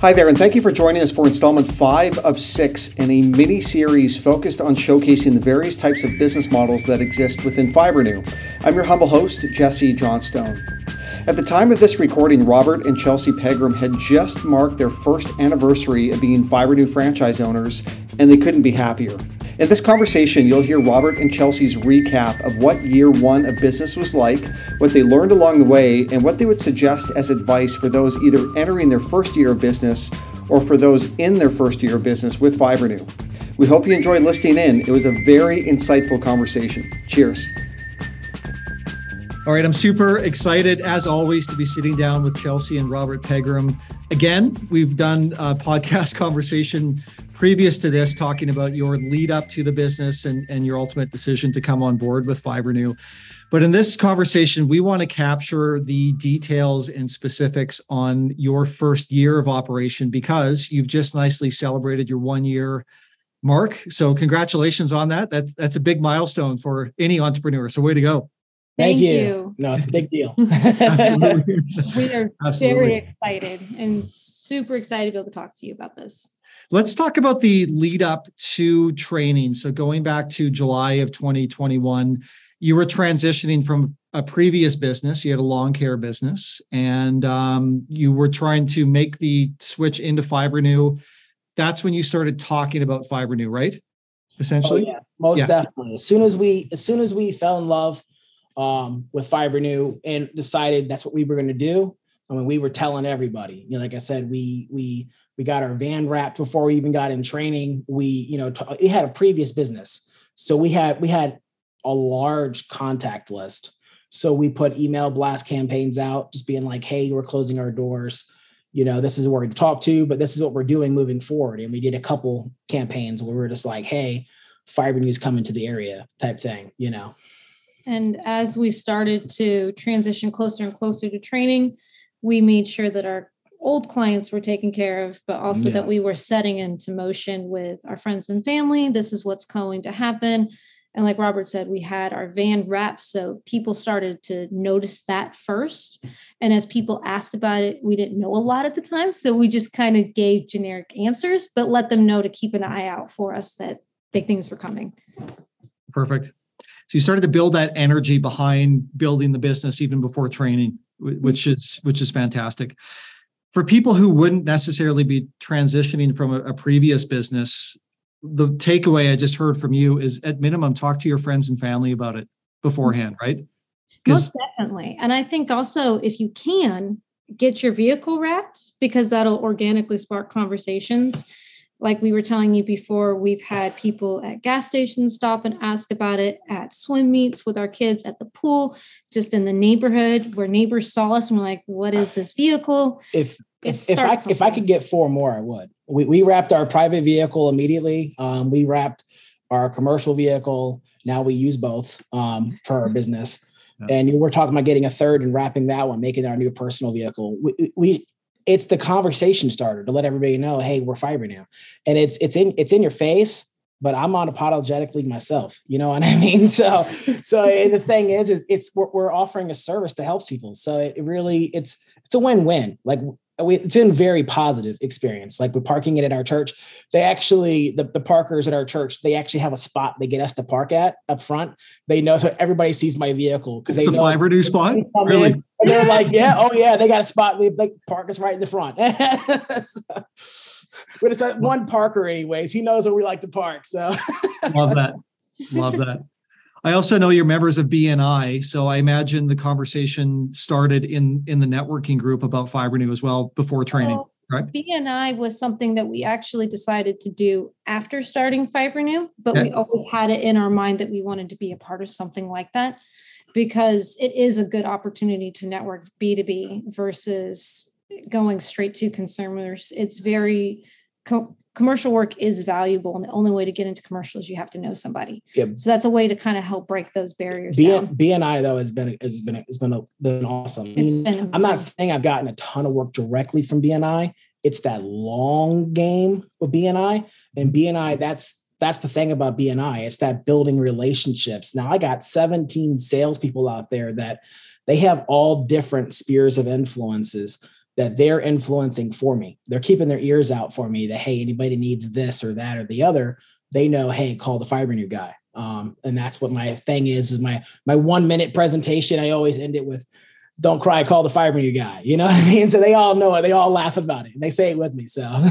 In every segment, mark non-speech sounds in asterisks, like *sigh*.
Hi there, and thank you for joining us for installment five of six in a mini series focused on showcasing the various types of business models that exist within Fibrenew. I'm your humble host, Jesse Johnstone. At the time of this recording, Robert and Chelsea Pegram had just marked their first anniversary of being Fibrenew franchise owners, and they couldn't be happier. In this conversation, you'll hear Robert and Chelsea's recap of what year one of business was like, what they learned along the way, and what they would suggest as advice for those either entering their first year of business or for those in their first year of business with Fibrenew. We hope you enjoyed listening in. It was a very insightful conversation. Cheers. All right, I'm super excited as always to be sitting down with Chelsea and Robert Pegram. Again, we've done a podcast *laughs* conversation previous to this talking about your lead up to the business and, and your ultimate decision to come on board with Fibrenew. But in this conversation, we want to capture the details and specifics on your first year of operation because you've just nicely celebrated your one year mark. So congratulations on that. That's that's a big milestone for any entrepreneur. So way to go. Thank, Thank you. you. No, it's a big deal. *laughs* *laughs* we are Absolutely. very excited and super excited to be able to talk to you about this. Let's talk about the lead up to training. So, going back to July of 2021, you were transitioning from a previous business, you had a lawn care business, and um, you were trying to make the switch into Fibrenew. That's when you started talking about Fibrenew, right? Essentially, oh, yeah, most yeah. definitely. As soon as we, as soon as we fell in love um, with Fibrenew and decided that's what we were going to do, I mean, we were telling everybody. You know, like I said, we we we got our van wrapped before we even got in training. We, you know, t- it had a previous business, so we had we had a large contact list. So we put email blast campaigns out, just being like, "Hey, we're closing our doors. You know, this is where we talk to, but this is what we're doing moving forward." And we did a couple campaigns where we are just like, "Hey, fiber Fibrenews coming to the area," type thing. You know. And as we started to transition closer and closer to training, we made sure that our old clients were taken care of, but also yeah. that we were setting into motion with our friends and family. This is what's going to happen. And like Robert said, we had our van wrapped. So people started to notice that first. And as people asked about it, we didn't know a lot at the time. So we just kind of gave generic answers, but let them know to keep an eye out for us that big things were coming. Perfect. So you started to build that energy behind building the business even before training, which is which is fantastic for people who wouldn't necessarily be transitioning from a, a previous business, the takeaway I just heard from you is at minimum, talk to your friends and family about it beforehand, mm-hmm. right? Most definitely. And I think also if you can, get your vehicle wrapped because that'll organically spark conversations like we were telling you before, we've had people at gas stations stop and ask about it, at swim meets with our kids, at the pool, just in the neighborhood where neighbors saw us and were like, "What is this vehicle?" If if, if I something. if I could get four more, I would. We we wrapped our private vehicle immediately. Um, we wrapped our commercial vehicle. Now we use both um, for our business. Yeah. And we're talking about getting a third and wrapping that one, making our new personal vehicle. We, we it's the conversation starter to let everybody know, hey, we're fiber now. And it's it's in it's in your face, but I'm unapologetically myself. You know what I *laughs* mean? So so the thing is, is it's we're, we're offering a service to help people. So it really it's it's a win-win. Like we, it's been very positive experience. Like we're parking it at our church. They actually, the, the parkers at our church, they actually have a spot they get us to park at up front. They know so everybody sees my vehicle because they the know Fibrenew spot. Really? And they're like, yeah, oh yeah, they got a spot. We like park us right in the front. *laughs* so, but it's one parker, anyways. He knows where we like to park. So *laughs* love that. Love that. I also know you're members of BNI, so I imagine the conversation started in in the networking group about Fibrenew as well before training. Well, right? BNI was something that we actually decided to do after starting Fibrenew, but okay. we always had it in our mind that we wanted to be a part of something like that because it is a good opportunity to network B2B versus going straight to consumers. It's very co- commercial work is valuable and the only way to get into commercial is you have to know somebody yep. so that's a way to kind of help break those barriers B- down. bni though has been has been has been, been awesome I mean, been i'm not saying i've gotten a ton of work directly from bni it's that long game with bni and bni that's that's the thing about bni it's that building relationships now i got 17 salespeople out there that they have all different spheres of influences that they're influencing for me. They're keeping their ears out for me that, hey, anybody needs this or that or the other, they know, hey, call the Fibrenew guy. Um, and that's what my thing is, is my, my one minute presentation. I always end it with, don't cry, call the Fibrenew guy. You know *laughs* what I mean? So they all know it. They all laugh about it. And they say it with me. So *laughs*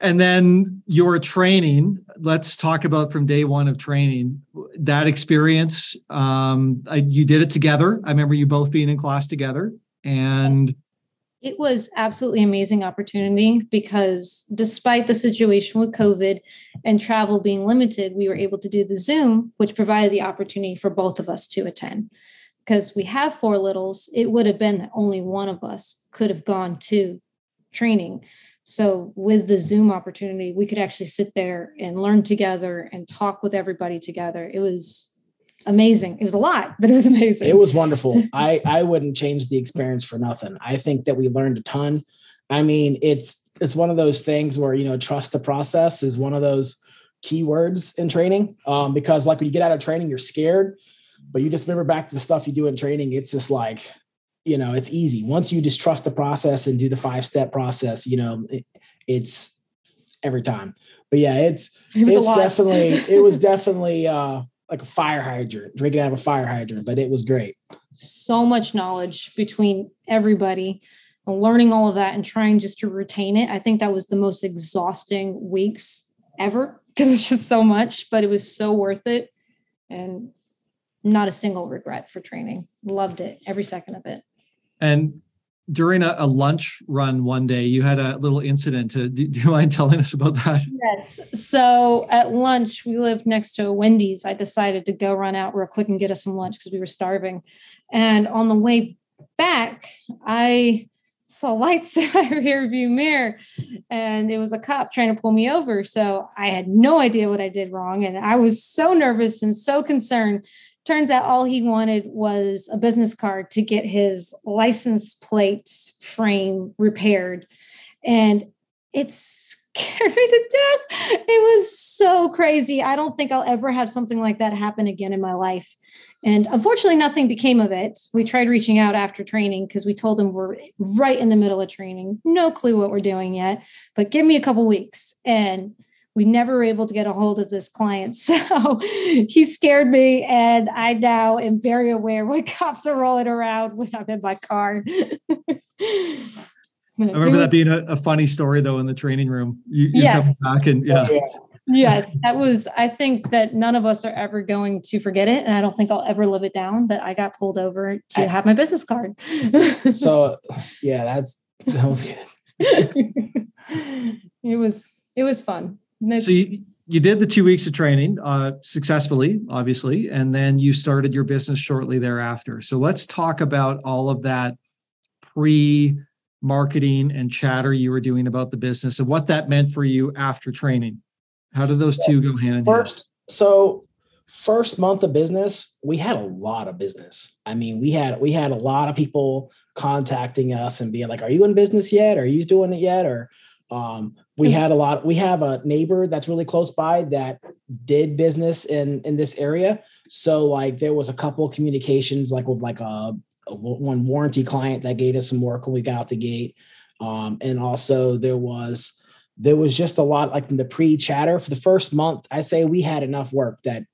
and then your training let's talk about from day one of training. That experience um, I, you did it together. I remember you both being in class together. And it was absolutely amazing opportunity because despite the situation with covid and travel being limited we were able to do the zoom which provided the opportunity for both of us to attend. Because we have four littles it would have been that only one of us could have gone to training so with the Zoom opportunity, we could actually sit there and learn together and talk with everybody together. It was amazing. It was a lot, but it was amazing. It was wonderful. *laughs* I I wouldn't change the experience for nothing. I think that we learned a ton. I mean, it's it's one of those things where you know trust the process is one of those keywords in training. Um, because like when you get out of training, you're scared, but you just remember back to the stuff you do in training. It's just like you know it's easy. Once you just trust the process and do the five step process you know it, it's every time. But yeah it's it it's definitely *laughs* it was definitely uh like a fire hydrant drinking out of a fire hydrant but it was great. So much knowledge between everybody and learning all of that and trying just to retain it. I think that was the most exhausting weeks ever because it's just so much but it was so worth it. And not a single regret for training. Loved it every second of it and during a, a, lunch run one day, you had a little incident. To, do, do, you mind telling us about that? Yes. So at lunch, we lived next to a Wendy's. I decided to go run out real quick and get us some lunch because we were starving. And on the way back, I saw lights *laughs* in my rear view mirror and it was a cop trying to pull me over. So I had no idea what I did wrong. And I was so nervous and so concerned turns out all he wanted was a business card to get his license plate frame repaired. And it scared *laughs* me to death. It was so crazy. I don't think i'll ever have something like that happen again in my life. And unfortunately nothing became of it. We tried reaching out after training because we told him we're right in the middle of training. No clue what we're doing yet but give me a couple weeks and we never were able to get a hold of this client. *laughs* So he scared me. And I now am very aware when *laughs* cops are rolling around when I'm in my car. *laughs* I remember that being a, a, funny story though in the training room. You, you yes. come back and yeah. yes, that was, I think that none of us are ever going to forget it. And I don't think I'll ever live it down that I got pulled over to I, have my business card. so yeah, that's, that was good. it was, it was fun so you, you did the two weeks of training uh, successfully, obviously, and then you started your business shortly thereafter. So let's talk about all of that pre marketing and chatter you were doing about the business and what that meant for you after training. How did those two go hand in hand? First. So first month of business, we had a lot of business. I mean, we had we had a lot of people contacting us and being like, "Are you in business yet? Are you doing it yet?" Or um, we had a lot. We have a neighbor that's really close by that did business in in this area. So like there was a couple communications like with like a, a one warranty client that gave us some work when we got out the gate, um, and also there was there was just a lot like in the pre chatter for the first month. I say we had enough work that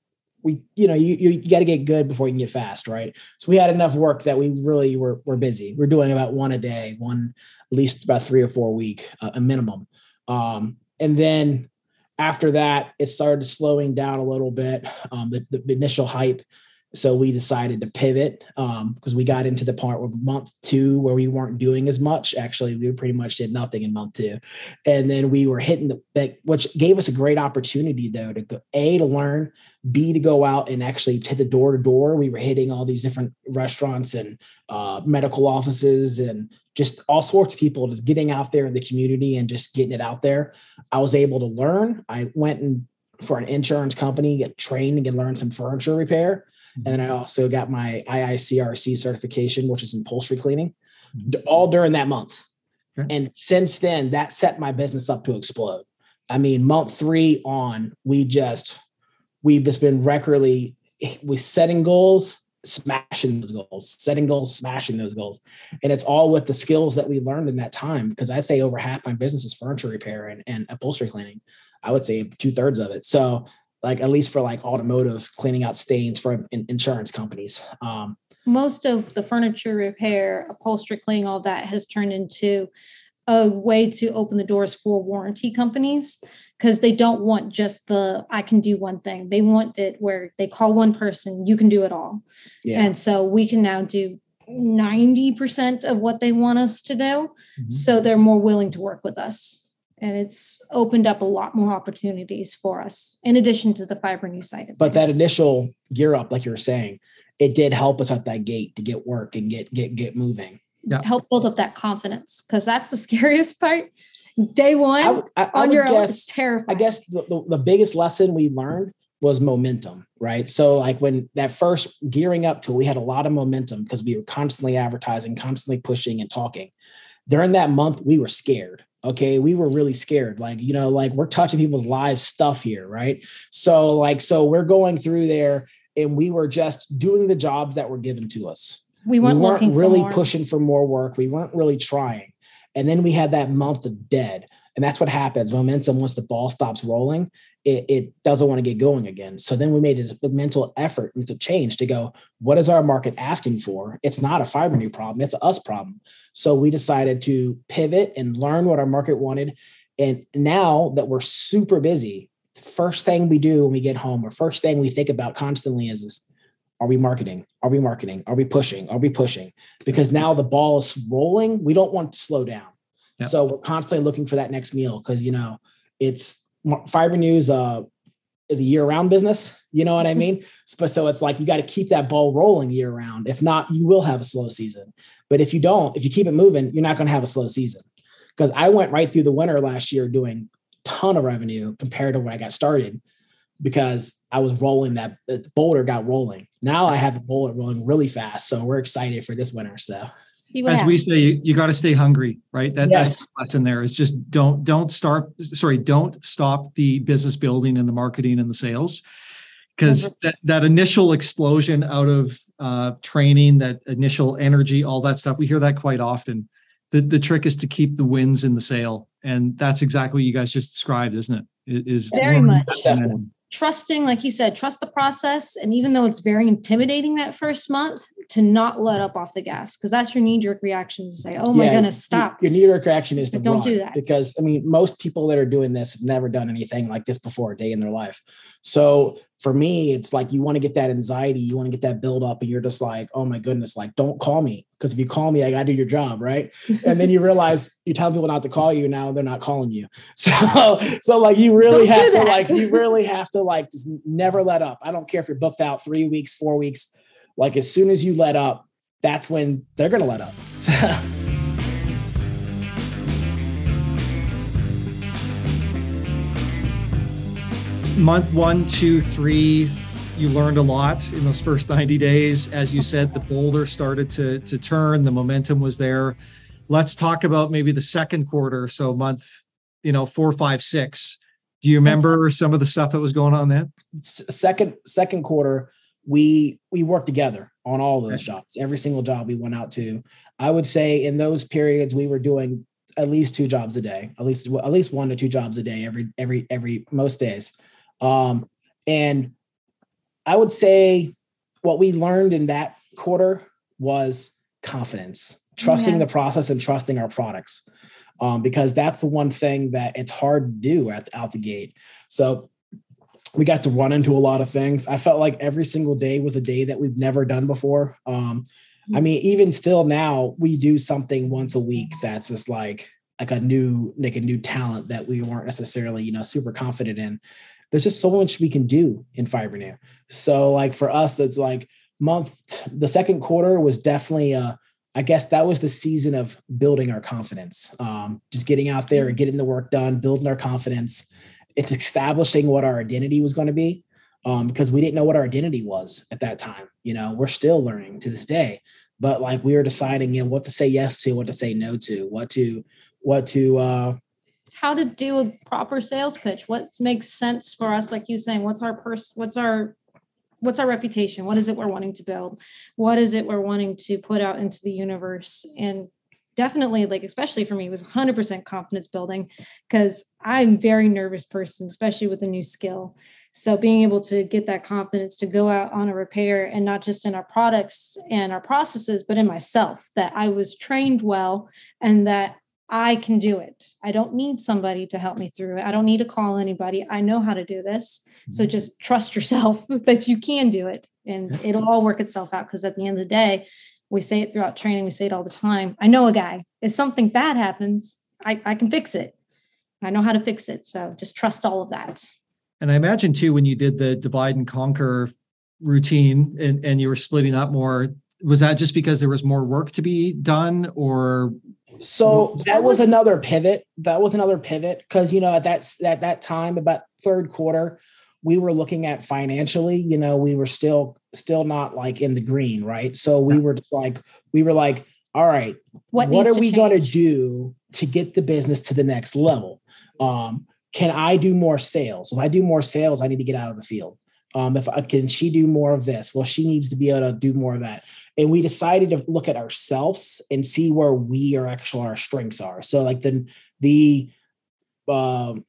we you know you you, got to get good before you can get fast, right? So we had enough work that we really were were busy. We're doing about one a day, one at least about three or four a week, uh, a minimum. Um, and then after that, it started slowing down a little bit. Um, the, the, initial hype. So we decided to pivot because um, we got into the part where month two where we weren't doing as much. Actually, we pretty much did nothing in month two, and then we were hitting the which gave us a great opportunity though to go a to learn, b to go out and actually hit the door to door. We were hitting all these different restaurants and uh, medical offices and just all sorts of people just getting out there in the community and just getting it out there. I was able to learn. I went and for an insurance company, get trained and learn some furniture repair. Mm-hmm. And then I also got my IICRC certification, which is upholstery cleaning, mm-hmm. all during that month. Okay. And since then, that set my business up to explode. I mean, month three on, we just we've just been regularly we setting goals smashing those goals, setting goals, smashing those goals. And it's all with the skills that we learned in that time. Because I say over half my business is furniture repair and, and upholstery cleaning. I would say two thirds of it. So like at least for like automotive cleaning out stains for in, insurance companies. Um, Most of the furniture repair, upholstery cleaning, all that has turned into a way to open the doors for warranty companies because they don't want just the I can do one thing. They want it where they call one person, you can do it all. Yeah. And so we can now do 90% of what they want us to do. Mm-hmm. So they're more willing to work with us. And it's opened up a lot more opportunities for us in addition to the Fibrenew side. but things. that initial gear up, like you were saying, it did help us at that gate to get work and get get get moving. Yeah. Help build up that confidence because that's the *laughs* scariest part day one I, I, on I your guess, own is terrifying. I guess the, the, the biggest lesson we learned was momentum, right? So like when that first gearing up to, we had a lot of momentum because we were constantly advertising, constantly pushing and talking. During that month, we were scared. Okay, we were really scared. Like you know, like we're touching people's live stuff here, right? So like, so we're going through there, and we were just doing the jobs that were given to us. We weren't, we weren't really pushing for more work. We weren't really trying. And then we had that month of dead. And that's what happens. Momentum, once the ball stops rolling, it, it doesn't want to get going again. So then we made a mental effort to change to go, what is our market asking for? It's not a fiber Fibrenew problem, it's us problem. So we decided to pivot and learn what our market wanted. And now that we're super busy, first thing we do when we get home, or first thing we think about constantly is, is are we marketing? Are we marketing? Are we pushing? Are we pushing? Because now the ball is rolling. We don't want to slow down. Yep. So we're constantly looking for that next meal because you know it's Fibrenews uh, is a year-round business. You know what I mm-hmm. mean? But so it's like you got to keep that ball rolling year-round. If not, you will have a slow season. But if you don't, if you keep it moving, you're not going to have a slow season. Because I went right through the winter last year doing ton of revenue compared to when I got started because I was rolling that the boulder got rolling. Now I have a boulder rolling really fast. So we're excited for this winter. So as happens. we say, you, you got to stay hungry, right? That, yes. That's the lesson there is just don't don't start sorry, don't stop the business building and the marketing and the sales. Because mm-hmm. that, that initial explosion out of uh, training, that initial energy, all that stuff, we hear that quite often. The, the trick is to keep the wins in the sale. And that's exactly what you guys just described, isn't it? It is very much trusting, like he said, trust the process. And even though it's very intimidating that first month, to not let up off the gas because that's your knee jerk reaction to say, "Oh my yeah, goodness, stop!" Your, knee jerk reaction is to don't do that because I mean, most people that are doing this have never done anything like this before a day in their life. So for me, it's like you want to get that anxiety, you want to get that build up, and you're just like, "Oh my goodness, like don't call me because if you call me, I got to do your job, right?" and then you *laughs* realize you tell people not to call you, now they're not calling you. *laughs* So so like you really don't have to like you really *laughs* have to like just never let up. I don't care if you're booked out three weeks, four weeks like as soon as you let up, that's when they're going to let up. Month one, two, three, you learned a lot in those first 90 days. As you said, the boulder started to, to turn, the momentum was there. Let's talk about maybe the second quarter. So month, you know, four, five, six. Do you remember some of the stuff that was going on then? Second, second quarter, we we worked together on all those okay. jobs every single job we went out to i would say in those periods we were doing at least two jobs a day at least at least one to two jobs a day every every every most days um and i would say what we learned in that quarter was confidence trusting yeah. the process and trusting our products um, because that's the one thing that it's hard to do at, out the gate so we got to run into a lot of things. I felt like every single day was a day that we've never done before. Um, I mean, even still now, we do something once a week that's just like like a new like a new talent that we weren't necessarily you know super confident in. There's just so much we can do in Fibrenew. So like for us, it's like month the second quarter was definitely uh I guess that was the season of building our confidence. Um, just getting out there and getting the work done, building our confidence it's establishing what our identity was going to be um, because we didn't know what our identity was at that time. You know, we're still learning to this day, but like we were deciding, you know, what to say yes to, what to say no to, what to, what to, uh, how to do a proper sales pitch. What makes sense for us? Like you saying, what's our person, what's our what's our reputation? What is it we're wanting to build? What is it we're wanting to put out into the universe? And definitely like especially for me was 100% confidence building because i'm very nervous person especially with a new skill so being able to get that confidence to go out on a repair and not just in our products and our processes but in myself that i was trained well and that i can do it. I don't need somebody to help me through it. I don't need to call anybody. I know how to do this. So mm-hmm. just trust yourself *laughs* that you can do it and it'll all work itself out because at the end of the day we say it throughout training we say it all the time. I know a guy. If something bad happens i, I can fix it. I know how to fix it so just trust all of that. And i imagine too when you did the divide and conquer routine and, and you were splitting up more was that just because there was more work to be done or so that was another pivot that was another pivot because you know at that at that time about third quarter we were looking at financially, you know, we were still still not like in the green, right? So we were like, we were like, all right, what, what are we going to do to get the business to the next level? Um, can I do more sales? If I do more sales, I need to get out of the field. Um, if I, can she do more of this? Well, she needs to be able to do more of that. And we decided to look at ourselves and see where we are actually our strengths are. So like the the um,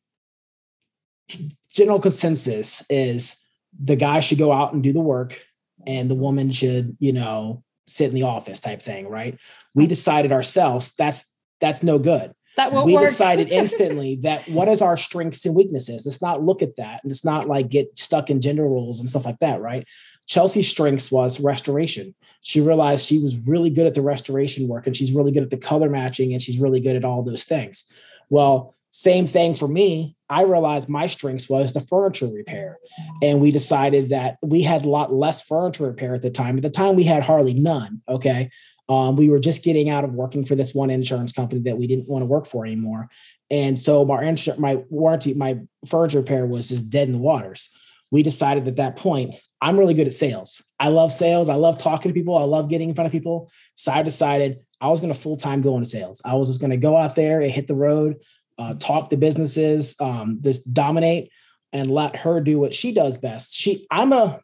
general consensus is the guy should go out and do the work and the woman should, you know, sit in the office type thing, right? We decided ourselves that's that's no good. That won't we work. decided *laughs* instantly that what is our strengths and weaknesses? Let's not look at that. Let's not like get stuck in gender roles and stuff like that, right? Chelsea's strengths was restoration. She realized she was really good at the restoration work and she's really good at the color matching and she's really good at all those things. Well, same thing for me. I realized my strengths was the furniture repair. And we decided that we had a lot less furniture repair at the time. At the time, we had hardly none. Okay. Um, we were just getting out of working for this one insurance company that we didn't want to work for anymore. And so my insurance, my warranty, my furniture repair was just dead in the waters. We decided at that point, I'm really good at sales. I love sales. I love talking to people. I love getting in front of people. So I decided I was going to full time go into sales. I was just going to go out there and hit the road uh, talk to businesses, um, just dominate and let her do what she does best. She, I'm a,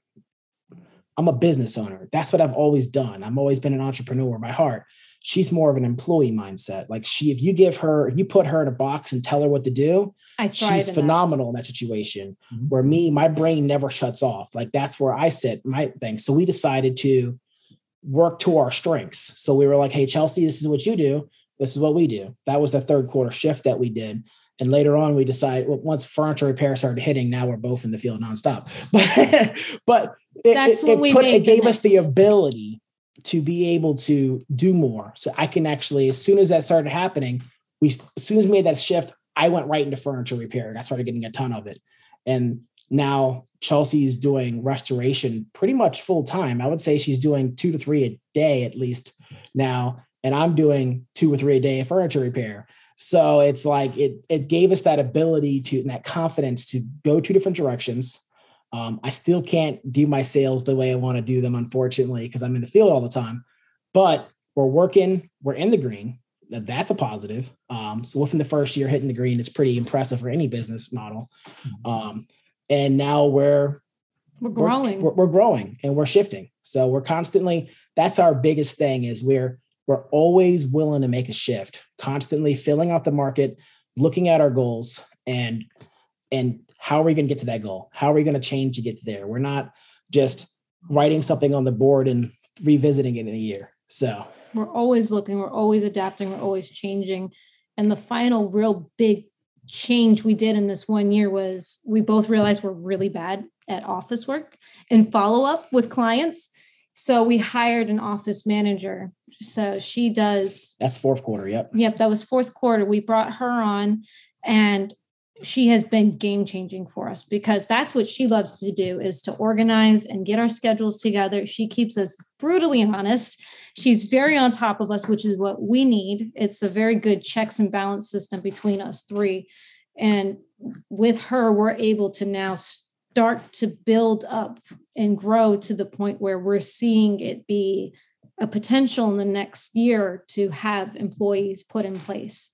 I'm a business owner. That's what I've always done. I've always been an entrepreneur by heart. She's more of an employee mindset. Like she, if you give her, if you put her in a box and tell her what to do, she's in phenomenal that. in that situation. Mm-hmm. Where me, my brain never shuts off. Like that's where I sit, my thing. So we decided to work to our strengths. So we were like, hey, Chelsea, this is what you do this is what we do. That was the third quarter shift that we did. And later on, we decide well, once furniture repair started hitting, now we're both in the field nonstop. *laughs* But but it, That's it, it, put, it gave us the ability to be able to do more. So I can actually, as soon as that started happening, we as soon as we made that shift, I went right into furniture repair. and I started getting a ton of it. And now Chelsea's doing restoration pretty much full time. I would say she's doing two to three a day at least now and I'm doing two or three a day of furniture repair. So it's like it it gave us that ability to and that confidence to go two different directions. Um, I still can't do my sales the way I want to do them, unfortunately, because I'm in the field all the time. But we're working, we're in the green. That's a positive. Um, so within the first year hitting the green is pretty impressive for any business model. Mm-hmm. Um, and now we're we're growing. We're, we're, growing and we're shifting. So we're constantly. That's our biggest thing is we're we're always willing to make a shift, constantly filling out the market, looking at our goals and and how are we going to get to that goal? How are we going to change to get there? We're not just writing something on the board and revisiting it in a year. So we're always looking, we're always adapting, we're always changing. And the final real big change we did in this one year was we both realized we're really bad at office work and follow up with clients. So we hired an office manager. So she does. That's fourth quarter. Yep. Yep. That was fourth quarter. We brought her on and she has been game changing for us because that's what she loves to do is to organize and get our schedules together. She keeps us brutally honest. She's very on top of us, which is what we need. It's a very good checks and balance system between us three. And with her, we're able to now start to build up and grow to the point where we're seeing it be a potential in the next year to have employees put in place.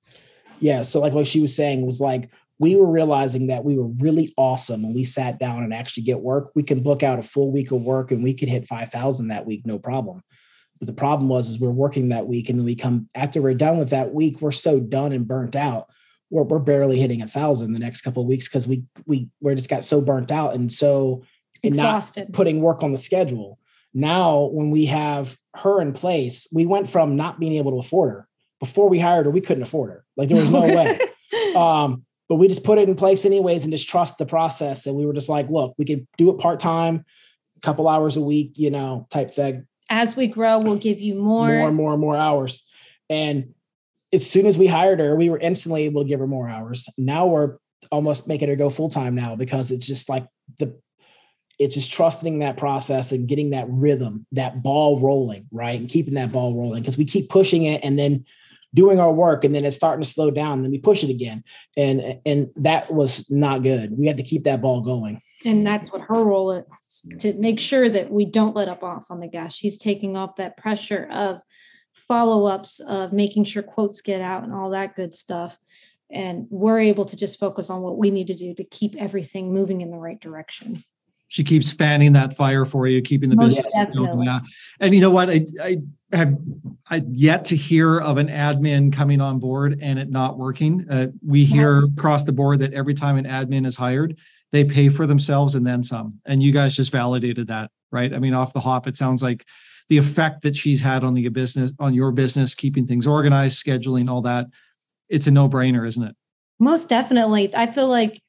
Yeah. So like what she was saying was like we were realizing that we were really awesome when we sat down and actually get work. We can book out a full week of work and we could hit 5,000 that week, no problem. But the problem was, is we're working that week and then we come after we're done with that week, we're so done and burnt out. We're, we're barely hitting a thousand the next couple of weeks because we we we just got so burnt out and so and Exhausted. not putting work on the schedule. Now, when we have her in place, we went from not being able to afford her. Before we hired her, we couldn't afford her. Like there was no *laughs* way. Um, but we just put it in place anyways and just trust the process. And we were just like, look, we can do it part time, a couple hours a week, you know, type thing. As we grow, we'll give you more. More and more and more hours. And as soon as we hired her, we were instantly able to give her more hours. Now we're almost making her go full time now because it's just like the it's just trusting that process and getting that rhythm, that ball rolling, right? And keeping that ball rolling because we keep pushing it and then doing our work and then it's starting to slow down and then we push it again. And and that was not good. We had to keep that ball going. And that's what her role is to make sure that we don't let up off on the gas. She's taking off that pressure of follow-ups of making sure quotes get out and all that good stuff. And we're able to just focus on what we need to do to keep everything moving in the right direction she keeps fanning that fire for you, keeping the Most business going. Yeah. And you know what? I, I have I yet to hear of an admin coming on board and it not working. Uh, we hear across the board that every time an admin is hired, they pay for themselves and then some. And you guys just validated that, right? I mean, off the hop, it sounds like the effect that she's had on the business, on your business, keeping things organized, scheduling, all that. It's a no-brainer, isn't it? most definitely i feel like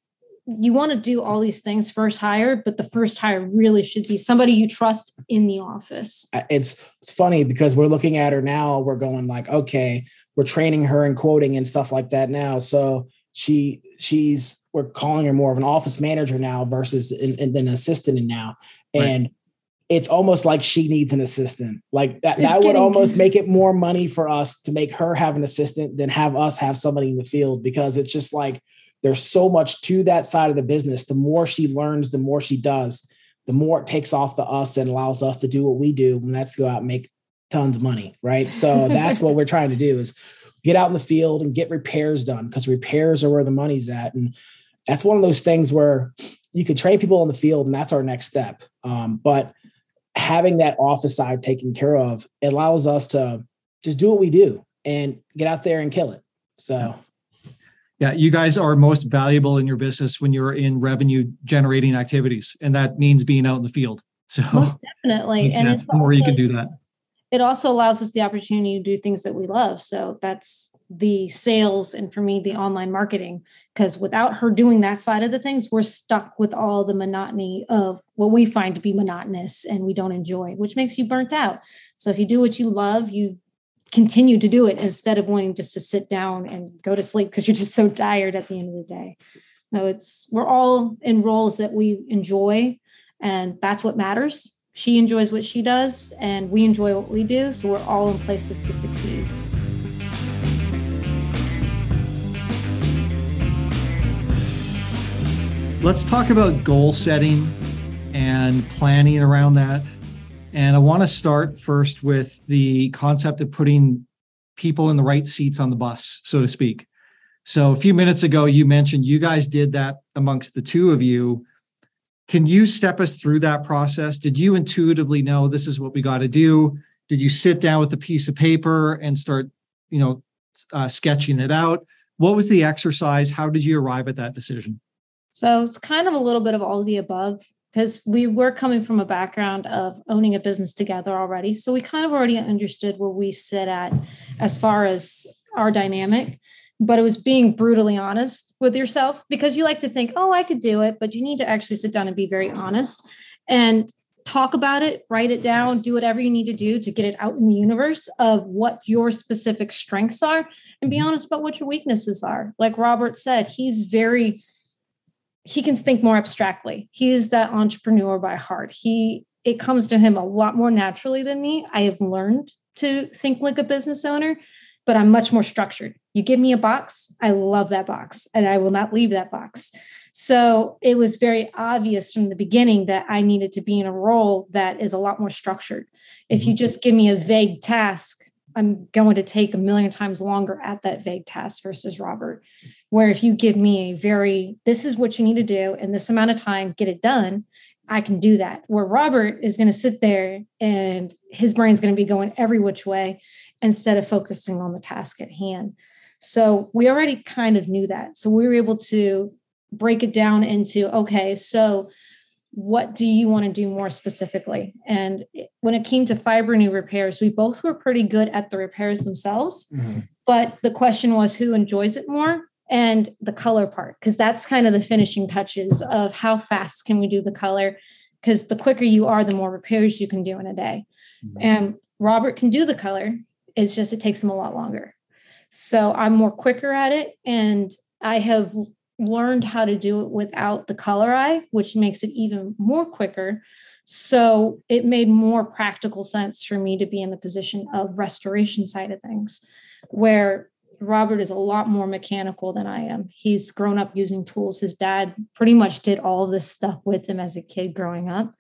you want to do all these things first hire but the first hire really should be somebody you trust in the office. It's it's funny because we're looking at her now we're going like okay we're training her and quoting and stuff like that now. So she she's we're calling her more of an office manager now versus an, an, an assistant and now. Right. and it's almost like she needs an assistant. Like that It's that would getting- almost make it more money for us to make her have an assistant than have us have somebody in the field because it's just like there's so much to that side of the business. The more she learns the more she does the more it takes off the us and allows us to do what we do and that's go out and make tons of money right? So *laughs* that's what we're trying to do is get out in the field and get repairs done because repairs are where the money's at. And that's one of those things where you can train people in the field and that's our next step. Um, but having that office side taken care of it allows us to just do what we do and get out there and kill it. So Yeah, you guys are most valuable in your business when you're in revenue generating activities, and that means being out in the field. So most definitely and it's the more you can do that. it also allows us the opportunity to do things that we love. So that's the sales and for me, the online marketing. Because without her doing that side of the things, we're stuck with all the monotony of what we find to be monotonous and we don't enjoy, which makes you burnt out. So if you do what you love, you continue to do it instead of wanting just to sit down and go to sleep because you're just so tired at the end of the day. No, it's we're all in roles that we enjoy, and that's what matters she enjoys what she does and we enjoy what we do so we're all in places to succeed Let's talk about goal setting and planning around that. And I want to start first with the concept of putting people in the right seats on the bus, so to speak. So a few minutes ago, you mentioned you guys did that amongst the two of you. Can you step us through that process? Did you intuitively know this is what we got to do? Did you sit down with a piece of paper and start, you know, uh, sketching it out? What was the exercise? How did you arrive at that decision? so it's kind of a little bit of all of the above because we were coming from a background of owning a business together already so we kind of already understood where we sit at as far as our dynamic but it was being brutally honest with yourself because you like to think oh i could do it but you need to actually sit down and be very honest and talk about it, write it down, do whatever you need to do to get it out in the universe of what your specific strengths are and be mm-hmm. honest about what your weaknesses are. Like Robert said, he's very he can think more abstractly. He is that entrepreneur by heart. He it comes to him a lot more naturally than me. I have learned to think like a business owner, but I'm much more structured. You give me a box, I love that box and I will not leave that box. So it was very obvious from the beginning that I needed to be in a role that is a lot more structured. If you mm-hmm. just give me a vague task, I'm going to take a million times longer at that vague task versus Robert. Where if you give me a very, this is what you need to do in this amount of time, get it done, I can do that. Where Robert is going to sit there and his brain's going to be going every which way instead of focusing on the task at hand. So we already kind of knew that. So we were able to break it down into okay, so what do you want to do more specifically? And when it came to Fibrenew repairs, we both were pretty good at the repairs themselves. Mm-hmm. But the question was who enjoys it more and the color part, because that's kind of the finishing touches of how fast can we do the color. Because the quicker you are, the more repairs you can do in a day. Mm-hmm. And Robert can do the color. It's just it takes him a lot longer. So I'm more quicker at it. And I have learned how to do it without the color eye, which makes it even more quicker. So it made more practical sense for me to be in the position of restoration side of things, where Robert is a lot more mechanical than I am. He's grown up using tools. His dad pretty much did all this stuff with him as a kid growing up.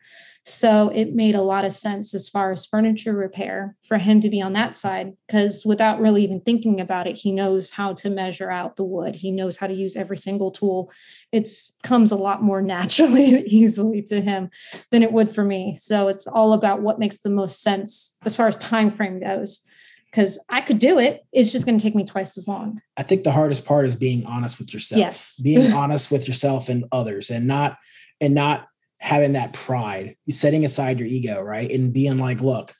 So it made a lot of sense as far as furniture repair for him to be on that side because without really even thinking about it, he knows how to measure out the wood. He knows how to use every single tool. It comes a lot more *laughs* naturally and easily to him than it would for me. So it's all about what makes the most sense as far as time frame goes. Because I could do it, it's just going to take me twice as long. I think the hardest part is being honest with yourself. Yes, being *laughs* honest with yourself and others, and not and not having that pride, setting aside your ego, right? And being like, look,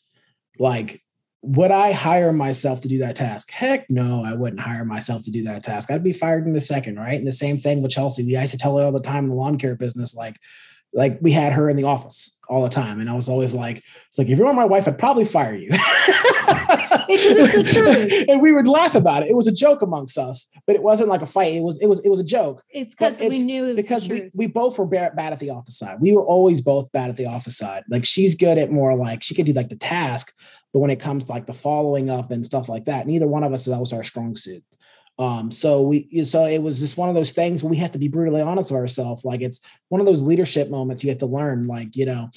like, would I hire myself to do that task? Heck no, I wouldn't hire myself to do that task. I'd be fired in a second, right? And the same thing with Chelsea. We used to tell her all the time in the lawn care business, like, like we had her in the office all the time. And I was always like, it's like, if you were my wife, I'd probably fire you. *laughs* it's the *laughs* truth. and we would laugh about it. It was a joke amongst us, but it wasn't like a fight. It was, it was, it was a joke. It's because we knew it because we, we both were bad at the office side. We were always both bad at the office side. Like she's good at more like, she could do like the task, but when it comes to like the following up and stuff like that, neither one of us, that was our strong suit. Um, so we so it was just one of those things we have to be brutally honest with ourselves. Like it's one of those leadership moments you have to learn, like, you know,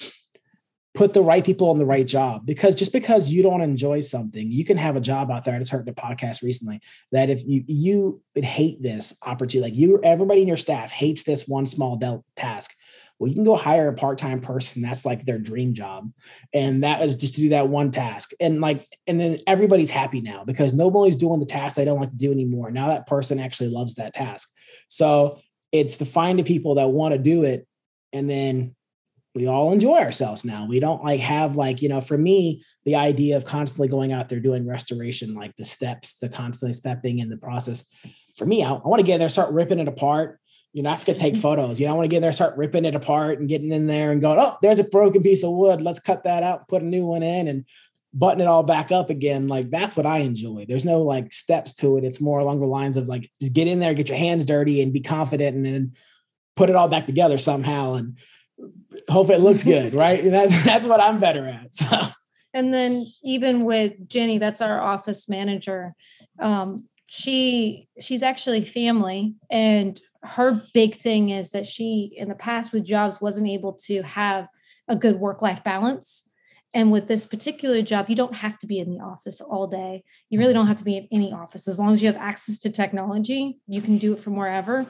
put the right people in the right job. Because just because you don't enjoy something you can have a job out there. I just heard the podcast recently that if you you would hate this opportunity like you everybody in your staff hates this one small del- task. Well you can go hire a part-time person that's like their dream job and that is just to do that one task. And like and then everybody's happy now because nobody's doing the task they don't like to do anymore. Now that person actually loves that task. So it's to find the people that want to do it and then we all enjoy ourselves now. We don't like have like, you know, for me, the idea of constantly going out there doing restoration, like the steps, the constantly stepping in the process. For me, I, I want to get there, start ripping it apart. You know, I have to take mm-hmm. photos. You know, I want to get there, start ripping it apart and getting in there and going, oh, there's a broken piece of wood. Let's cut that out, put a new one in and button it all back up again. Like that's what I enjoy. There's no like steps to it. It's more along the lines of like just get in there, get your hands dirty and be confident and then put it all back together somehow. And hope it looks good, *laughs* right? That, that's what I'm better at. So. And then even with Jenny, that's our office manager. Um, she she's actually family, and her big thing is that she in the past with jobs wasn't able to have a good work life balance. And with this particular job, you don't have to be in the office all day. You really don't have to be in any office. As long as you have access to technology, you can do it from wherever.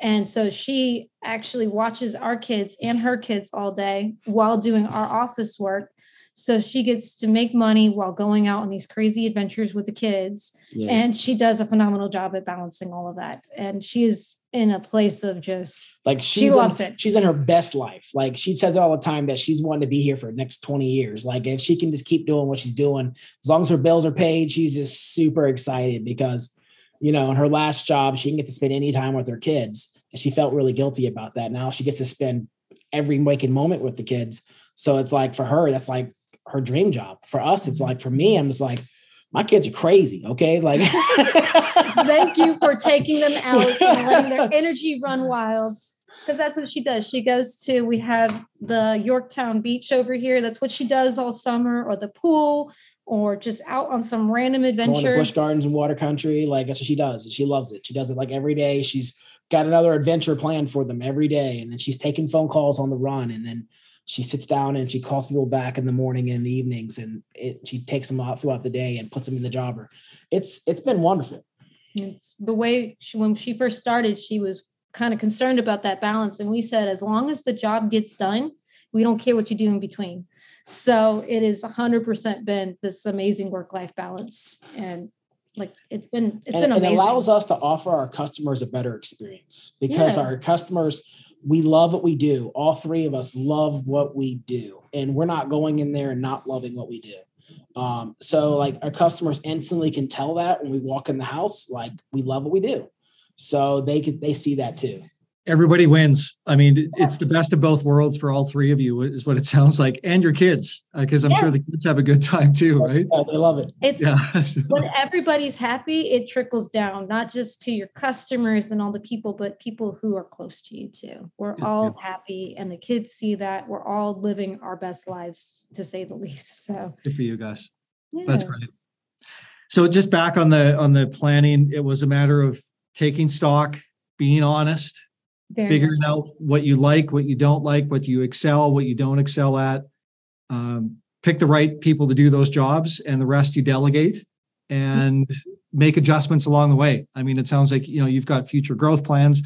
And so she actually watches our kids and her kids all day while doing our office work. So she gets to make money while going out on these crazy adventures with the kids. Yes. And she does a phenomenal job at balancing all of that. And she is in a place of just like she loves in, it. She's in her best life. Like she says all the time that she's wanting to be here for the next 20 years. Like if she can just keep doing what she's doing, as long as her bills are paid, she's just super excited because you know, in her last job, she didn't get to spend any time with her kids. And she felt really guilty about that. Now she gets to spend every waking moment with the kids. So it's like for her, that's like her dream job. For us, it's like for me, I'm just like, my kids are crazy. Okay. Like *laughs* thank you for taking them out and letting their *laughs* energy run wild. Because that's what she does. She goes to, we have the Yorktown beach over here. That's what she does all summer, or the pool or just out on some random adventure. Going to Busch Gardens and water country. Like that's what she does. And she loves it. She does it like every day. She's got another adventure planned for them every day. And then she's taking phone calls on the run. And then she sits down and she calls people back in the morning and in the evenings. And it, she takes them out throughout the day and puts them in the jobber. It's it's been wonderful. It's the way she, when she first started, she was kind of concerned about that balance. And we said, as long as the job gets done, we don't care what you do in between. So it is 100% been this amazing work life balance. And like it's been, it's and, been amazing. It allows us to offer our customers a better experience because yeah. our customers, we love what we do. All three of us love what we do. And we're not going in there and not loving what we do. Um, so like our customers instantly can tell that when we walk in the house, like we love what we do. So they could they see that too everybody wins. I mean, it's the best of both worlds for all three of you, is what it sounds like, and your kids, because uh, I'm yeah. sure the kids have a good time too, right? Yeah, they love it. It's yeah. *laughs* when everybody's happy, it trickles down, not just to your customers and all the people, but people who are close to you too. We're all happy, and the kids see that. We're all living our best lives, to say the least. *laughs* So good for you guys. That's great. So just back on the on the planning, it was a matter of taking stock, being honest, very figuring much. out what you like, what you don't like, what you excel, what you don't excel at. Um, pick the right people to do those jobs, and the rest you delegate and make adjustments along the way. I mean, it sounds like you know you've got future growth plans.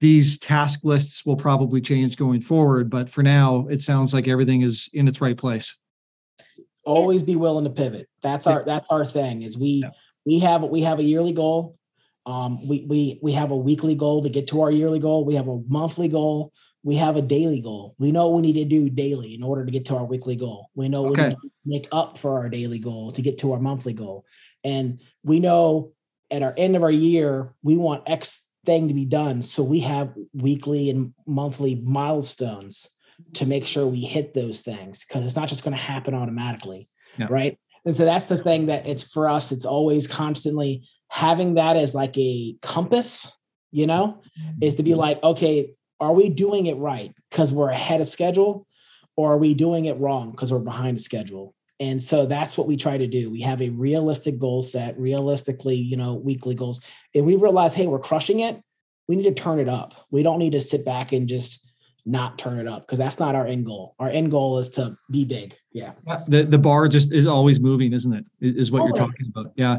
These task lists will probably change going forward, but for now, it sounds like everything is in its right place. Always be willing to pivot. That's our that's our thing. Is we yeah. we have we have a yearly goal um, we we we have a weekly goal to get to our yearly goal. We have a monthly goal. We have a daily goal. We know we need to do daily in order to get to our weekly goal. We know okay. we need to make up for our daily goal to get to our monthly goal. And we know at our end of our year, we want X thing to be done. So we have weekly and monthly milestones to make sure we hit those things because it's not just going to happen automatically. Yeah. Right. And so that's the thing that it's for us, it's always constantly having that as like a compass, you know, is to be mm-hmm. like, okay, are we doing it right because we're ahead of schedule or are we doing it wrong because we're behind the schedule? And so that's what we try to do. We have a realistic goal set, realistically, you know, weekly goals. And we realize, hey, we're crushing it. We need to turn it up. We don't need to sit back and just not turn it up because that's not our end goal. Our end goal is to be big. Yeah. The the bar just is always moving, isn't it? Is, what always. you're talking about. Yeah.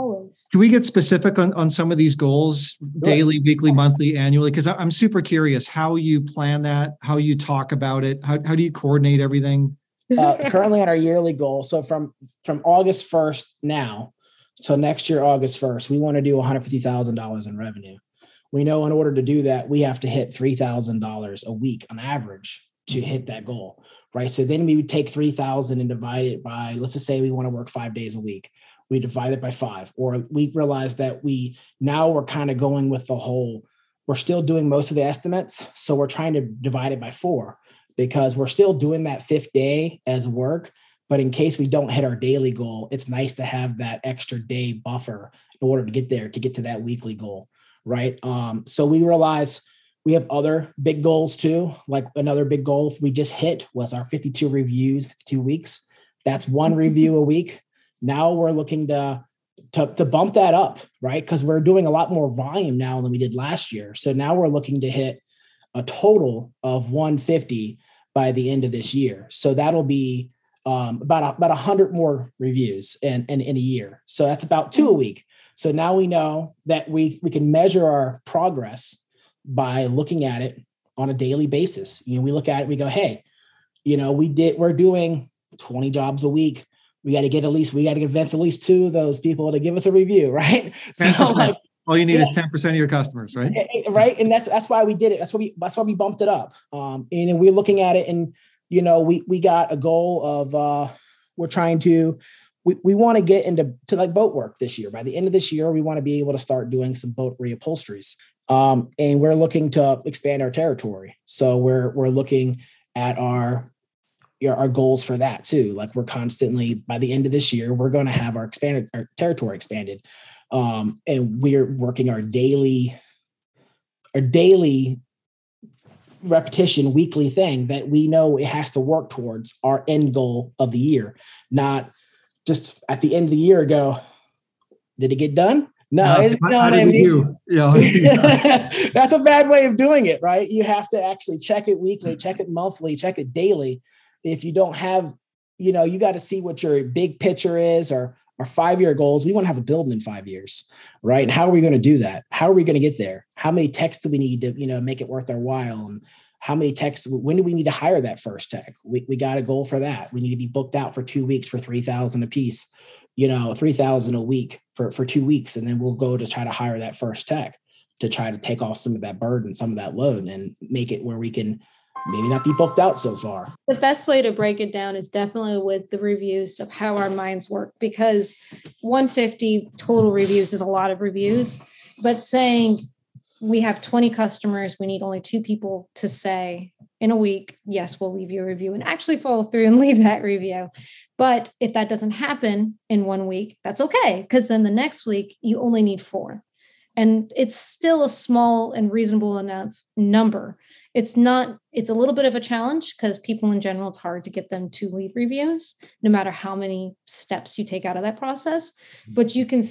Always. Can we get specific on, on some of these goals daily, weekly, monthly, annually? Because I'm super curious how you plan that, how you talk about it, how, how do you coordinate everything? Uh, currently on our yearly goal. So from from August 1st now, so next year, August 1st, we want to do $150,000 in revenue we know in order to do that, we have to hit $3,000 a week on average to hit that goal, right? So then we would take 3,000 and divide it by, let's just say we want to work five days a week. We divide it by five, or we realize that we now we're kind of going with the whole, we're still doing most of the estimates. So we're trying to divide it by four because we're still doing that fifth day as work. But in case we don't hit our daily goal, it's nice to have that extra day buffer in order to get there, to get to that weekly goal right? Um, so we realize we have other big goals too. Like another big goal we just hit was our 52 reviews, 52 weeks. That's one *laughs* review a week. Now we're looking to to, to bump that up, right? Because we're doing a lot more volume now than we did last year. So now we're looking to hit a total of 150 by the end of this year. So that'll be um, about a, about 100 more reviews in, in, in a year. So that's about two a week. So now we know that we we can measure our progress by looking at it on a daily basis. You know, we look at it, we go, hey, you know, we did we're doing 20 jobs a week. We got to get at least we got to convince at least two of those people to give us a review, *laughs* right? So like all you need yeah. is 10% of your customers, right? Right. And that's that's why we did it. That's why we that's why we bumped it up. Um, and we're looking at it and you know, we we got a goal of uh we're trying to we, we want to get into to like boat work this year. By the end of this year, we want to be able to start doing some boat reupholsteries. Um, and we're looking to expand our territory. So we're we're looking at our our goals for that too. Like we're constantly by the end of this year, we're going to have our expanded our territory expanded, um, and we're working our daily our daily repetition weekly thing that we know it has to work towards our end goal of the year, not just at the end of the year ago, did it get done? No, no it's not. I mean? Yeah. *laughs* *laughs* That's a bad way of doing it, right? You have to actually check it weekly, check it monthly, check it daily. If you don't have, you know, you got to see what your big picture is or our five year goals, we want to have a building in five years, right? And how are we going to do that? How are we going to get there? How many techs do we need to, you know, make it worth our while? And how many techs, when do we need to hire that first tech? We, we got a goal for that. We need to be booked out for two weeks for 3000 a piece, you know, 3000 a week for, for two weeks. And then we'll go to try to hire that first tech to try to take off some of that burden, some of that load and make it where we can maybe not be booked out so far. The best way to break it down is definitely with the reviews of how our minds work because 150 total reviews is a lot of reviews, but saying we have 20 customers, we need only two people to say in a week, yes, we'll leave you a review and actually follow through and *laughs* leave that review. But if that doesn't happen in one week, that's okay because then the next week you only need four. And it's still a small and reasonable enough number it's not it's a little bit of a challenge because people in general it's hard to get them to leave reviews no matter how many steps you take out of that process. Mm-hmm. but you can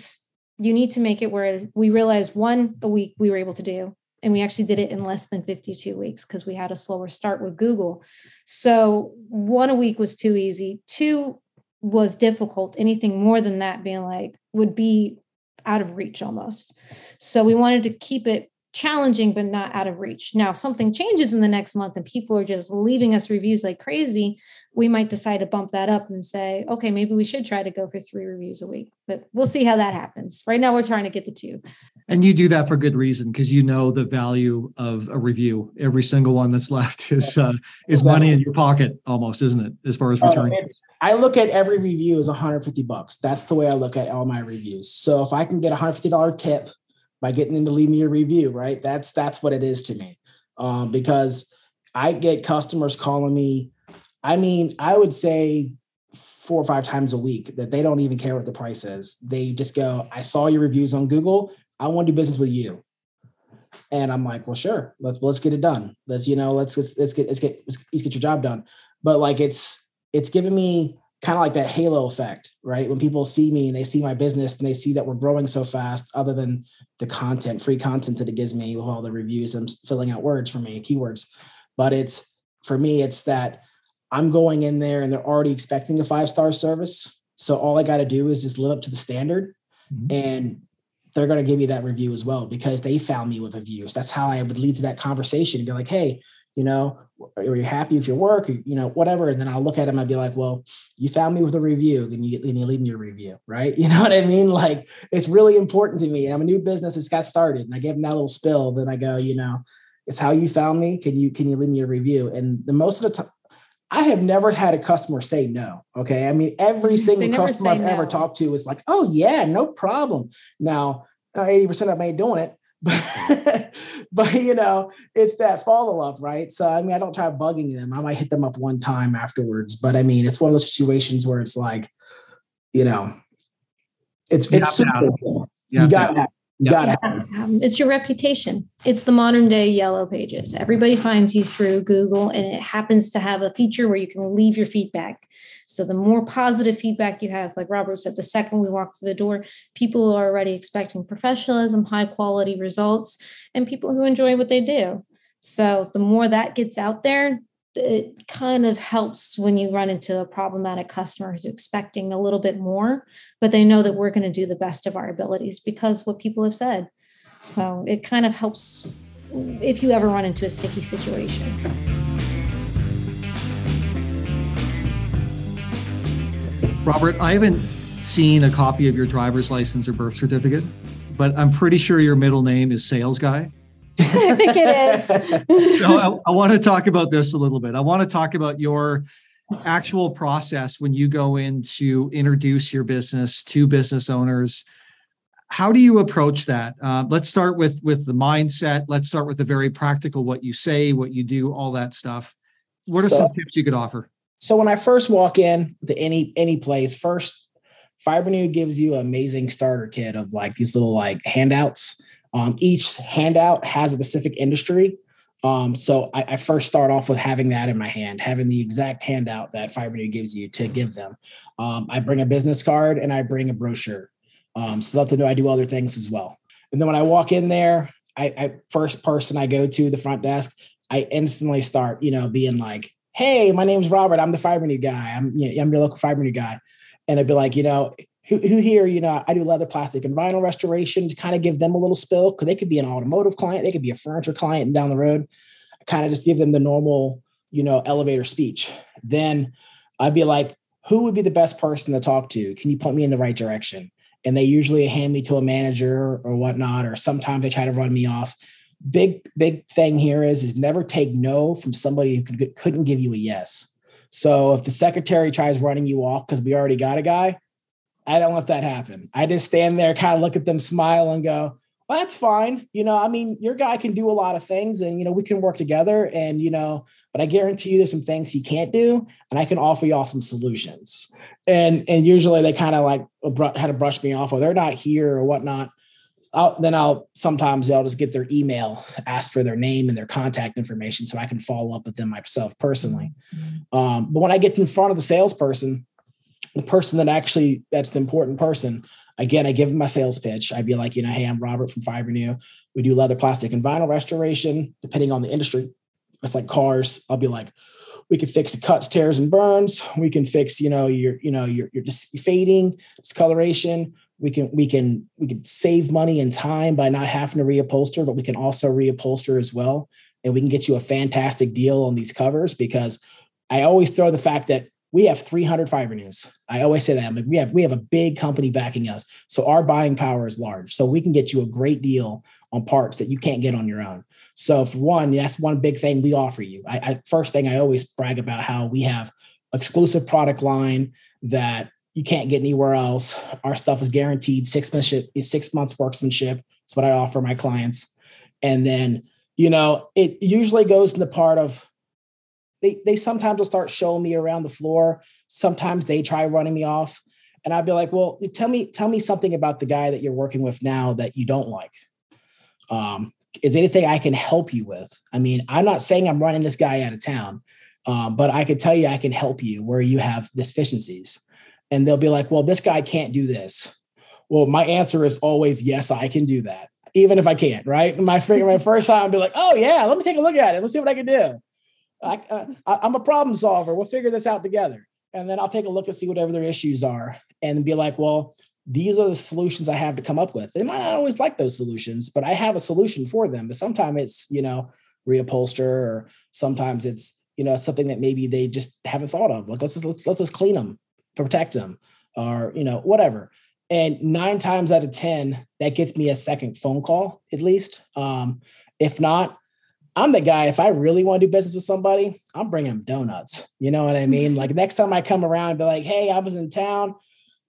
you need to make it where we realize one a week we were able to do and we actually did it in less than 52 weeks because we had a slower start with google. So one a week was too easy. Two was difficult. Anything more than that being like would be out of reach almost. So we wanted to keep it challenging but not out of reach. Now, if something changes in the next month and people are just leaving us reviews like crazy, we might decide to bump that up and say, okay, maybe we should try to go for three reviews a week. But we'll see how that happens. Right now, we're trying to get the two. And you do that for good reason because you know the value of a review. Every single one that's *laughs* left is uh, is money in your pocket, almost, isn't it? As far as return. Uh, I look at every review as 150 bucks. That's the way I look at all my reviews. So if I can get a $150 tip by getting them to leave me a review, right? That's that's what it is to me. Um, because I get customers calling me. I mean, I would say four or five times a week that they don't even care what the price is. They just go, I saw your reviews on Google. I want to do business with you. And I'm like, well, sure, let's let's get it done. Let's, you know, let's let's, let's get let's get let's, get your job done. But like it's it's giving me kind of like that halo effect, right? When people see me and they see my business and they see that we're growing so fast, other than the content, free content that it gives me with all the reviews, I'm filling out words for me, and keywords. But it's for me, it's that I'm going in there and they're already expecting a five star service. So all I got to do is just live up to the standard mm-hmm. and they're going to give me that review as well because they found me with a view. So that's how I would lead to that conversation and be like, hey, you know, are you happy with your work? Or, you know, whatever. And then I'll look at them and be like, well, you found me with a review and you, and you leave me a review, right? *laughs* You know what I mean? Like it's really important to me. And I'm a new business. It's got started and I give them that little spill. Then I go, you know, it's how you found me. Can you, can you leave me a review? And the most of the time, I have never had a customer say no. Okay. I mean, every single customer I've no. ever talked to is like, oh yeah, no problem. Now, 80% of them ain't doing it, *laughs* but but you know, it's that follow up, right? So I mean, I don't try bugging them. I might hit them up one time afterwards, but I mean, it's one of those situations where it's like, you know, it's you it's super cool. You, you got to have. You gotta. Um, it's your reputation. It's the modern day yellow pages. Everybody finds you through Google, and it happens to have a feature where you can leave your feedback. So the more positive feedback you have, like Robert said, the second we walk through the door, people are already expecting professionalism, high quality results, and people who enjoy what they do. So the more that gets out there, it kind of helps when you run into a problematic customer who's expecting a little bit more, but they know that we're going to do the best of our abilities because what people have said. So it kind of helps if you ever run into a sticky situation. Robert, I haven't seen a copy of your driver's license or birth certificate, but I'm pretty sure your middle name is Sales Guy. I think it is. *laughs* so I, I want to talk about this a little bit. I want to talk about your actual process when you go in to introduce your business to business owners how do you approach that uh, let's start with with the mindset let's start with the very practical what you say what you do all that stuff what are so, some tips you could offer so when I first walk in to any any place, first Fibrenew gives you an amazing starter kit of like these little like handouts. Um, each handout has a specific industry. Um, so I, I, first start off with having that in my hand, having the exact handout that Fibrenew gives you to give them. Um, I bring a business card and I bring a brochure. Um, so let them know I do other things as well. And then when I walk in there, I, I first person I go to the front desk, I instantly start, you know, being like, hey, my name's Robert. I'm the Fibrenew guy. I'm, you know, I'm your local Fibrenew guy. And I'd be like, you know, who, who here, you know, I do leather, plastic, and vinyl restoration to kind of give them a little spill because they could be an automotive client, they could be a furniture client down the road. I kind of just give them the normal, you know, elevator speech. Then I'd be like, who would be the best person to talk to? Can you point me in the right direction? And they usually hand me to a manager or whatnot, or sometimes they try to run me off. Big, big thing here is is never take no from somebody who could, couldn't give you a yes. So if the secretary tries running you off because we already got a guy, I don't let that happen. I just stand there, kind of look at them, smile, and go, well, that's fine. You know, I mean, your guy can do a lot of things and, you know, we can work together. And, you know, but I guarantee you there's some things he can't do. And I can offer y'all some solutions. And, and usually they kind of like had to brush me off or they're not here or whatnot. I'll, then I'll sometimes I'll just get their email, ask for their name and their contact information so I can follow up with them myself personally. Mm-hmm. Um, but when I get in front of the salesperson, the person that actually that's the important person, again, I give them my sales pitch. I'd be like, you know, hey, I'm Robert from Fibrenew. We do leather, plastic, and vinyl restoration, depending on the industry. It's like cars. I'll be like, we can fix the cuts, tears, and burns. We can fix, you know, your, you know, your, your just fading, discoloration we can we can we can save money and time by not having to reupholster but we can also reupholster as well and we can get you a fantastic deal on these covers because i always throw the fact that we have 300 Fibrenews. i always say that I'm like, we have we have a big company backing us so our buying power is large so we can get you a great deal on parts that you can't get on your own so for one that's one big thing we offer you I, I first thing i always brag about how we have exclusive product line that you can't get anywhere else. Our stuff is guaranteed six months six months workmanship. That's what I offer my clients. And then, you know, it usually goes in the part of they they sometimes will start showing me around the floor. Sometimes they try running me off. And I'd be like, well, tell me, tell me something about the guy that you're working with now that you don't like. Um, is anything I can help you with? I mean, I'm not saying I'm running this guy out of town, um, but I could tell you I can help you where you have deficiencies and they'll be like, well, this guy can't do this. Well, my answer is always, yes, I can do that, even if I can't, right? My, my *laughs* first time, I'll be like, oh, yeah, let me take a look at it. Let's see what I can do. I, uh, I'm a problem solver. We'll figure this out together. And then I'll take a look and see whatever their issues are and be like, well, these are the solutions I have to come up with. They might not always like those solutions, but I have a solution for them. But sometimes it's, you know, reupholster or sometimes it's, you know, something that maybe they just haven't thought of. Like let's just let's, let's just clean them protect them or you know whatever and nine times out of ten that gets me a second phone call at least um, if not i'm the guy if i really want to do business with somebody i'm bringing donuts you know what i mean like next time i come around be like hey i was in town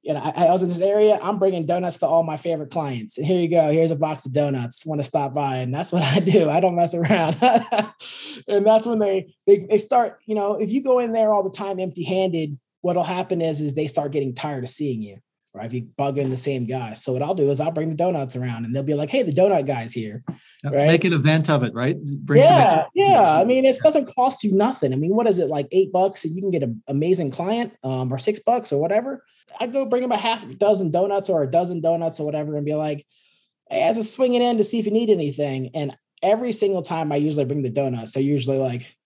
you know, I, I, was in this area. I'm bringing donuts to all my favorite clients. And here you go. Here's a box of donuts. Want to stop by? And that's what *laughs* I do. I don't mess around. *laughs* and that's when they, they they start. You know, if you go in there all the time empty handed, what'll happen is is they start getting tired of seeing you right if you bug in the same guy so what i'll do is i'll bring the donuts around and they'll be like hey the donut guy's here right? make an event of it right? Bring yeah yeah. I mean it doesn't cost you nothing. I mean what is it like eight bucks and you can get an amazing client um, or six bucks or whatever? I'd go bring them a half a dozen donuts or a dozen donuts or whatever and be like hey as a swinging in to see if you need anything. And every single time i usually bring the donuts. They're usually like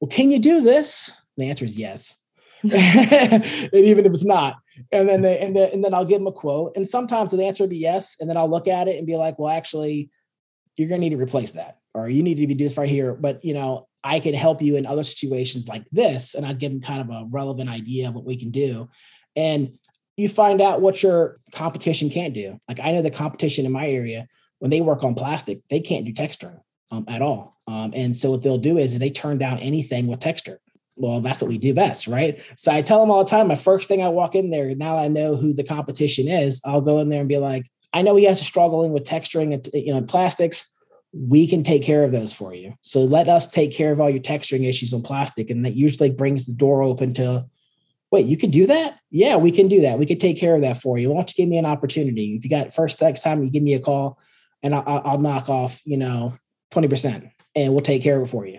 well can you do this? And the answer is yes. *laughs* And even if it's not. And then they and, and then I'll give them a quote. And sometimes the answer will be yes. And then I'll look at it and be like, well, actually, you're gonna need to replace that, or you need to be do this right here. But you know, I can help you in other situations like this. And I'd give them kind of a relevant idea of what we can do. And you find out what your competition can't do. Like I know the competition in my area, when they work on plastic, they can't do texturing um, at all. Um, and so what they'll do is, is they turn down anything with texture well, that's what we do best, right? So I tell them all the time, my first thing I walk in there, now I know who the competition is, I'll go in there and be like, I know he has struggling with texturing and you know plastics. We can take care of those for you. So let us take care of all your texturing issues on plastic. And that usually brings the door open to, wait, you can do that? Yeah, we can do that. We can take care of that for you. Why don't you give me an opportunity? If you got first next time, you give me a call and I'll, I'll knock off, you know, 20% and we'll take care of it for you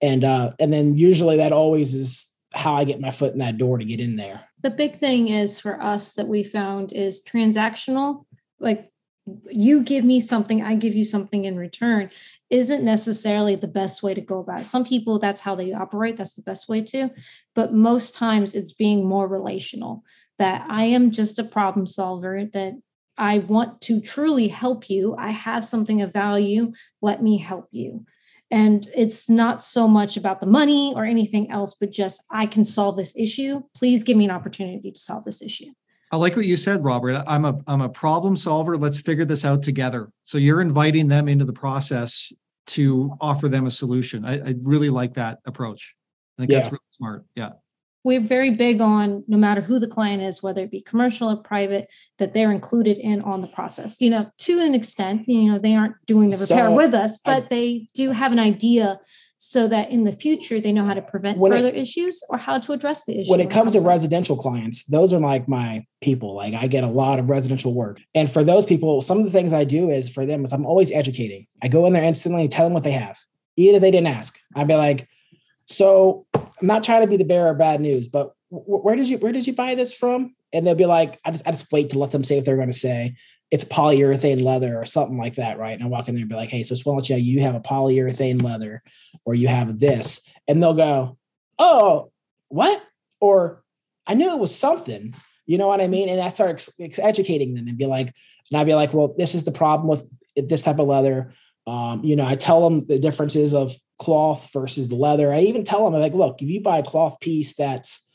and uh, and then usually that always is how I get my foot in that door to get in there. The big thing is for us that we found is transactional, like you give me something, I give you something in return, isn't necessarily the best way to go about it. Some people, that's how they operate, that's the best way to. But most times it's being more relational. that I am just a problem solver, that I want to truly help you. I have something of value. Let me help you. And it's not so much about the money or anything else, but just I can solve this issue. Please give me an opportunity to solve this issue. I like what you said, Robert. I'm a I'm a problem solver. Let's figure this out together. So you're inviting them into the process to offer them a solution. I, I really like that approach. I think yeah. that's really smart. Yeah we're very big on no matter who the client is, whether it be commercial or private, that they're included in on the process. You know, to an extent, you know, they aren't doing the repair so, with us, but I, they do have an idea so that in the future they know how to prevent further it, issues or how to address the issue. When it comes, comes to residential clients, those are like my people. Like I get a lot of residential work. And for those people, some of the things I do is for them is I'm always educating. I go in there instantly and tell them what they have. Even if they didn't ask. I'd be like, so I'm not trying to be the bearer of bad news, but where did you where did you buy this from? And they'll be like, I just I just wait to let them say what they're going to say. It's polyurethane leather or something like that, right? And I walk in there and be like, hey, so let you have a polyurethane leather or you have this, and they'll go, oh, what? Or I knew it was something. You know what I mean? And I start ex- educating them and be like, and I'd be like, well, this is the problem with this type of leather. Um, you know, I tell them the differences of cloth versus the leather. I even tell them, I'm like, look, if you buy a cloth piece that's,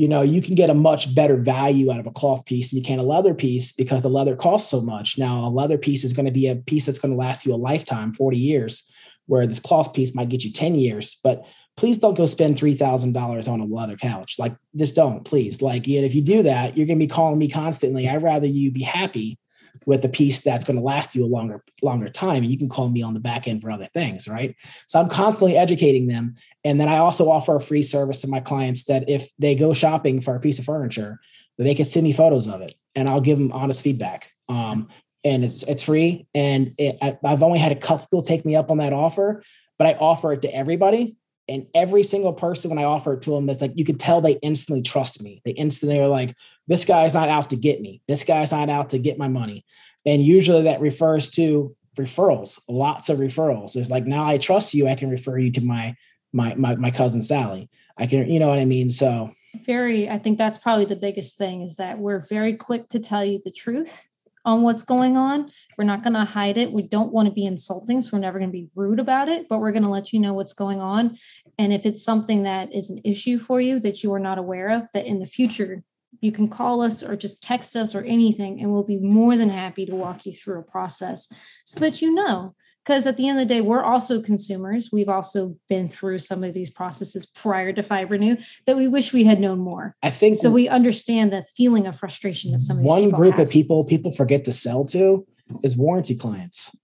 you know, you can get a much better value out of a cloth piece than you can a leather piece because the leather costs so much. Now, a leather piece is going to be a piece that's going to last you a lifetime, 40 years, where this cloth piece might get you 10 years. But please don't go spend $3,000 on a leather couch. Like, just don't, please. Like, if you do that, you're going to be calling me constantly. I'd rather you be happy with a piece that's going to last you a longer longer time and you can call me on the back end for other things right? So i'm constantly educating them and then i also offer a free service to my clients that if they go shopping for a piece of furniture they can send me photos of it and i'll give them honest feedback. Um, and it's it's free and it, I, i've only had a couple take me up on that offer but i offer it to everybody and every single person when I offer it to them, it's like you could tell they instantly trust me. They instantly are like, this guy's not out to get me. This guy's not out to get my money. And usually that refers to referrals, lots of referrals. It's like now I trust you, I can refer you to my my my, my cousin Sally. I can, you know what I mean? So very, I think that's probably the biggest thing is that we're very quick to tell you the truth on what's going on. We're not going to hide it. We don't want to be insulting, so we're never going to be rude about it, but we're going to let you know what's going on. And if it's something that is an issue for you that you are not aware of, that in the future you can call us or just text us or anything, and we'll be more than happy to walk you through a process so that you know because at the end of the day we're also consumers we've also been through some of these processes prior to Fibrenew that we wish we had known more i think so we understand the feeling of frustration that some of one group have. of people people forget to sell to is warranty clients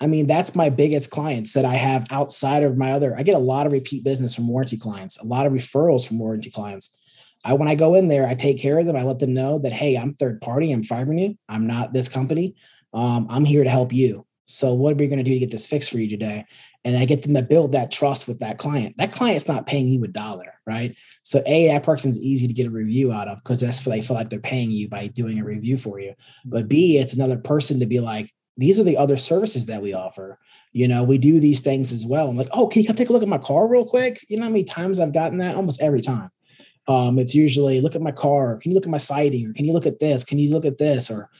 i mean that's my biggest clients that i have outside of my other i get a lot of repeat business from warranty clients a lot of referrals from warranty clients I, when I go in there, I take care of them. I let them know that, hey, I'm third party. I'm Fibrenew. I'm not this company. Um, I'm here to help you. So what are we going to do to get this fixed for you today? And I get them to build that trust with that client. That client's not paying you a dollar, right? So a that person's easy to get a review out of because that's they feel like they're paying you by doing a review for you. But B, it's another person to be like, these are the other services that we offer. You know, we do these things as well. I'm like, oh, can you take a look at my car real quick? You know how many times I've gotten that? Almost every time. Um, it's usually look at my car. Can you look at my siding? Or can you look at this? Can you look at this? Or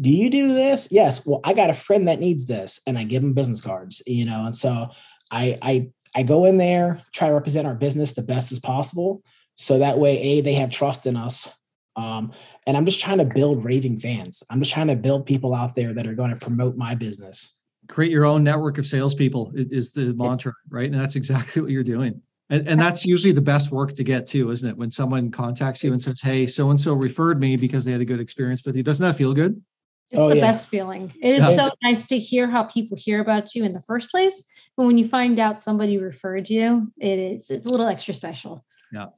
do you do this? Yes. Well, I got a friend that needs this, and I give them business cards, you know. And so I I I go in there, try to represent our business the best as possible. So that way, A, they have trust in us. Um, and I'm just trying to build raving fans. I'm just trying to build people out there that are going to promote my business. Create your own network of salespeople is, is the mantra, right? And that's exactly *laughs* what you're doing. And, and that's usually the best work to get too, isn't it? When someone contacts you and says, Hey, so and so referred me because they had a good experience with you. Doesn't that feel good? It's oh, the yeah. best feeling. It is so nice to hear how people hear about you in the first place. But when you find out somebody referred you, it is it's a little extra special. Yeah.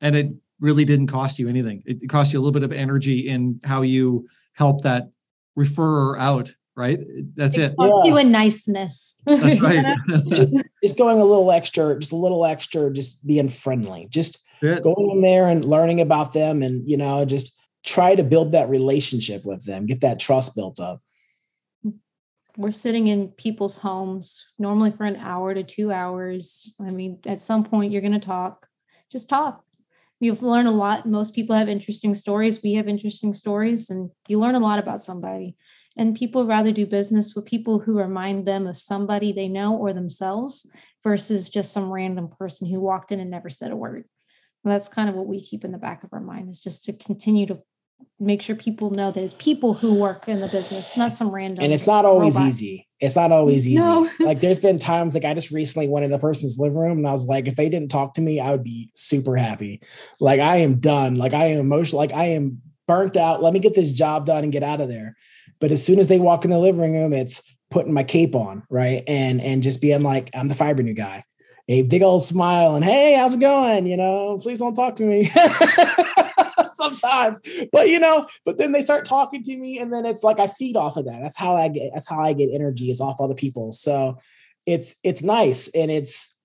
And it really didn't cost you anything. It cost you a little bit of energy in how you help that referrer out, right? That's it. it. Costs yeah. you a niceness. That's *laughs* right. just, *laughs* just, going a little extra, just a little extra, just being friendly. Just going in there and learning about them and you know, just try to build that relationship with them, get that trust built up. We're sitting in people's homes normally for an hour to two hours. I mean, at some point you're going to talk, just talk. you learn a lot. Most people have interesting stories. We have interesting stories, and you learn a lot about somebody. And people rather do business with people who remind them of somebody they know or themselves versus just some random person who walked in and never said a word. That's kind of what we keep in the back of our mind is just to continue to make sure people know that it's people who work in the business, not some random. And it's not always robot. easy. It's not always easy. No. *laughs* like there's been times like I just recently went in a person's living room and I was like, if they didn't talk to me, I would be super happy. Like I am done. Like I am emotional. Like I am burnt out. Let me get this job done and get out of there. But as soon as they walk in the living room, it's putting my cape on, right? And and just being like, I'm the Fibrenew guy. A big old smile and hey, how's it going? You know, please don't talk to me. *laughs* sometimes. But you know, but then they start talking to me, and then it's like I feed off of that. That's how I get. That's how I get energy. Is off other people. So it's it's nice, and it's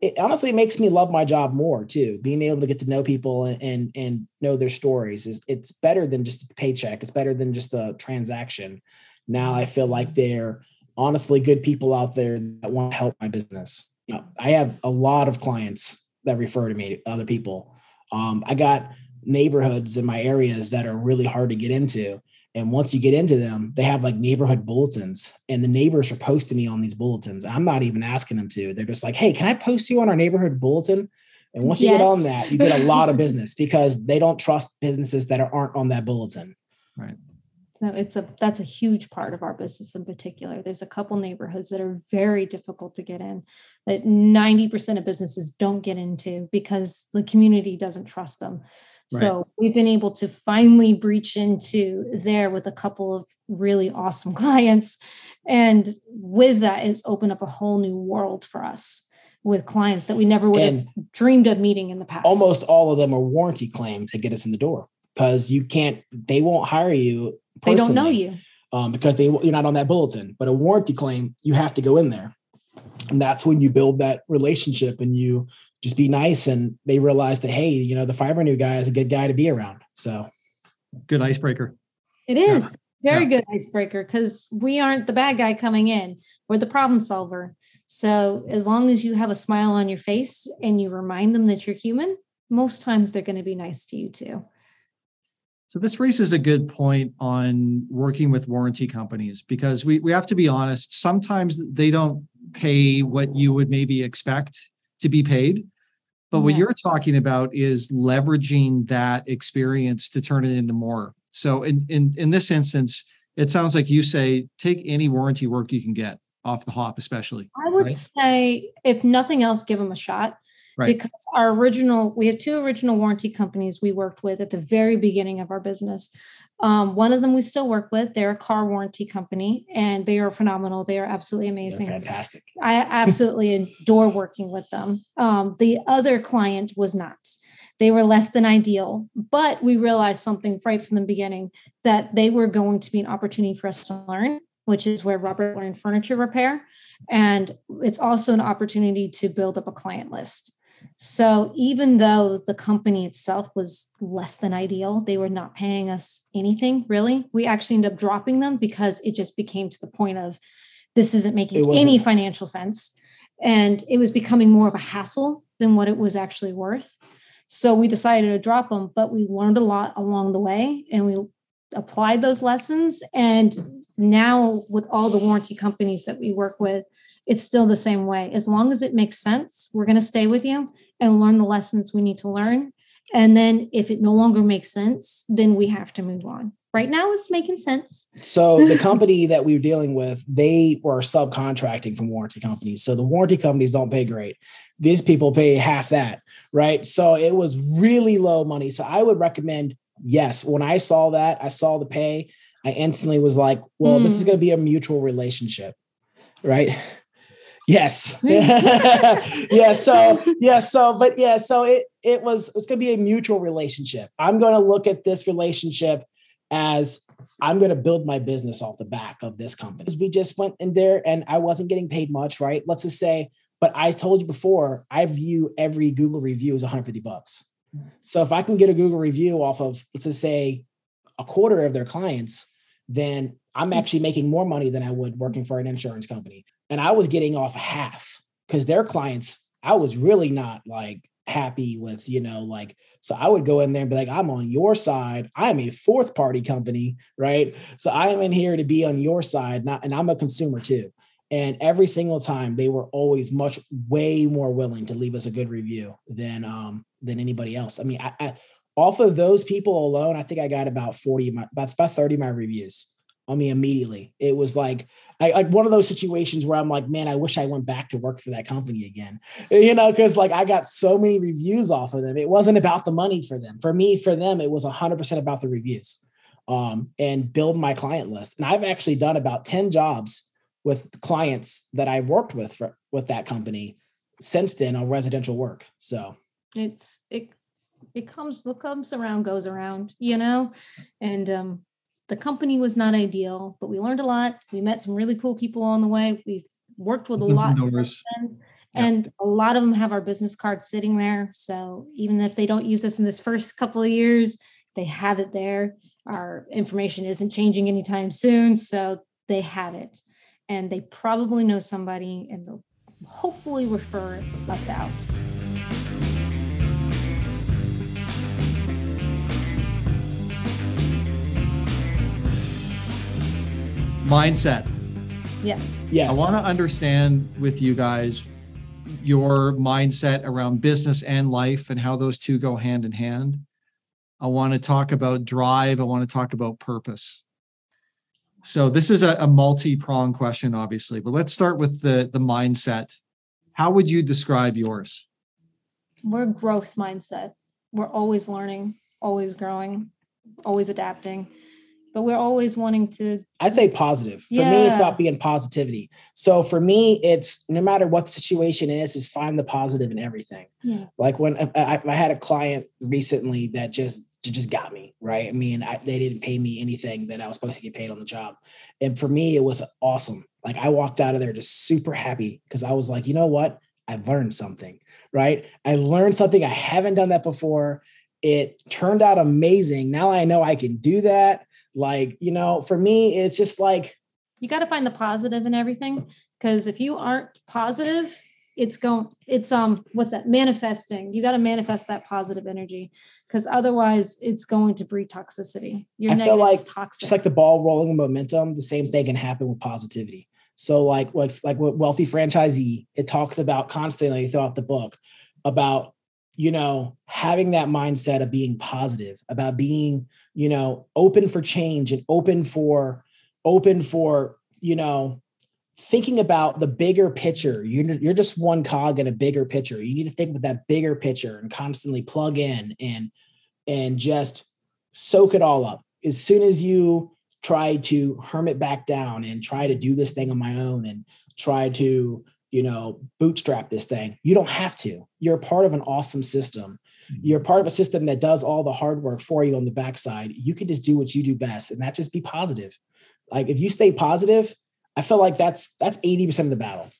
it honestly makes me love my job more too. Being able to get to know people and and, and know their stories is it's better than just a paycheck. It's better than just a transaction. Now I feel like they're honestly good people out there that want to help my business. You know, I have a lot of clients that refer to me, other people. Um, I got neighborhoods in my areas that are really hard to get into. And once you get into them, they have like neighborhood bulletins, and the neighbors are posting me on these bulletins. I'm not even asking them to. They're just like, "Hey, can I post you on our neighborhood bulletin?" And once you yes. get on that, you get a lot of *laughs* business because they don't trust businesses that aren't on that bulletin. Right. No, it's a that's a huge part of our business in particular. There's a couple neighborhoods that are very difficult to get in, that 90% of businesses don't get into because the community doesn't trust them. So we've been able to finally breach into there with a couple of really awesome *laughs* clients. And with that, it's opened up a whole new world for us with clients that we never would and have dreamed of meeting in the past. Almost all of them are warranty claims to get us in the door because you can't, they won't hire you. They don't know you. Um, because they you're not on that bulletin. But a warranty claim, you have to go in there. And that's when you build that relationship and you just be nice and they realize that hey you know the Fibrenew guy is a good guy to be around. So good icebreaker. It is. Yeah. very yeah. good icebreaker because we aren't the bad guy coming in. We're the problem solver. So as long as you have a smile on your face and you remind them that you're human most times they're going to be nice to you too. So this raises a good point on working with warranty companies because we, we have to be honest sometimes they don't pay what you would maybe expect to be paid but what you're talking about is leveraging that experience to turn it into more. So in in in this instance, it sounds like you say take any warranty work you can get off the hop, especially. I would right? say, if nothing else, give them a shot. Right. Because our original, we have two original warranty companies we worked with at the very beginning of our business. Um, one of them we still work with. They're a car warranty company and they are phenomenal. They are absolutely amazing. They're fantastic. I absolutely *laughs* adore working with them. Um, the other client was not. They were less than ideal, but we realized something right from the beginning that they were going to be an opportunity for us to learn, which is where Robert learned furniture repair. And it's also an opportunity to build up a client list. So even though the company itself was less than ideal, they were not paying us anything really. We actually ended up dropping them because it just became to the point of this isn't making any financial sense. And it was becoming more of a hassle than what it was actually worth. So we decided to drop them, but we learned a lot along the way and we applied those lessons. And now, with all the warranty companies that we work with, it's still the same way. As long as it makes sense, we're going to stay with you and learn the lessons we need to learn. And then if it no longer makes sense, then we have to move on. Right now, it's making sense. So the *laughs* company that we were dealing with, they were subcontracting from warranty companies. So the warranty companies don't pay great. These people pay half that, right? So it was really low money. So I would recommend, yes, when I saw that, I saw the pay, I instantly was like, well, mm. this is hmm. going to be a mutual relationship, right? Yes. *laughs* yeah. So yeah. So but yeah. So it it was it's going to be a mutual relationship. I'm going to look at this relationship as I'm going to build my business off the back of this company. We just went in there and I wasn't getting paid much, right? Let's just say, but I told you before, I view every Google review as 150 bucks. So if I can get a Google review off of, let's just say, a quarter of their clients, then I'm actually making more money than I would working for an insurance company and I was getting off half because their clients, I was really not like happy with, you know, like, so I would go in there and be like, I'm on your side. I'm a fourth party company, right? So I am in here to be on your side, not, and I'm a consumer too. And every single time they were always much, way more willing to leave us a good review than, um, than anybody else. I mean, I, I off of those people alone, I think I got about 40, my, about, about 30 my reviews on me immediately. It was like I, like one of those situations where I'm like, man, I wish I went back to work for that company again. *laughs* You know, because like I got so many reviews off of them. It wasn't about the money for them. For me, for them, it was 100% about the reviews um, and build my client list. And I've actually done about 10 jobs with clients that I worked with for, with that company since then on residential work. So it's it it comes what comes around goes around, you know, and um the company was not ideal, but we learned a lot. We met some really cool people on the way. We've worked with a lot. And a lot of them have our business cards sitting there. So even if they don't use us in this first couple of years, they have it there. Our information isn't changing anytime soon. So they have it. And they probably know somebody and they'll hopefully refer us out. Mindset. Yes. Yes. I want to understand with you guys your mindset around business and life and how those two go hand in hand. I want to talk about drive. I want to talk about purpose. So this is a, a multi-pronged question, obviously, but let's start with the the mindset. How would you describe yours? We're growth mindset. We're always learning, always growing, always adapting but we're always wanting to i'd say positive. For yeah. me it's about being positivity. So for me it's no matter what the situation is is find the positive in everything. Yeah. like when uh, I, I, had a client recently that just just got me right? I mean I, they didn't pay me anything that i was supposed to get paid on the job. And for me it was awesome. Like i walked out of there just super happy because i was like you know what? I've learned something right? I learned something. I haven't done that before. It turned out amazing. Now i know i can do that like, you know, for me, it's just like you got to find the positive in everything. Because if you aren't positive, it's going, it's um, what's that? Manifesting. You got to manifest that positive energy because otherwise it's going to breed toxicity. Your I feel like toxic. just like the ball rolling momentum, the same thing can happen with positivity. So like what's like with wealthy franchisee, it talks about constantly throughout the book about you know having that mindset of being positive about being you know open for change and open for open for you know thinking about the bigger picture. You're, you're just one cog in a bigger picture. You need to think with that bigger picture and constantly plug in and and just soak it all up. As soon as you try to hermit back down and try to do this thing on my own and try to you know, bootstrap this thing. You don't have to. You're part of an awesome system. Mm-hmm. You're part of a system that does all the hard work for you on the backside. You can just do what you do best, and that just be positive. Like if you stay positive, I feel like that's that's 80% of the battle.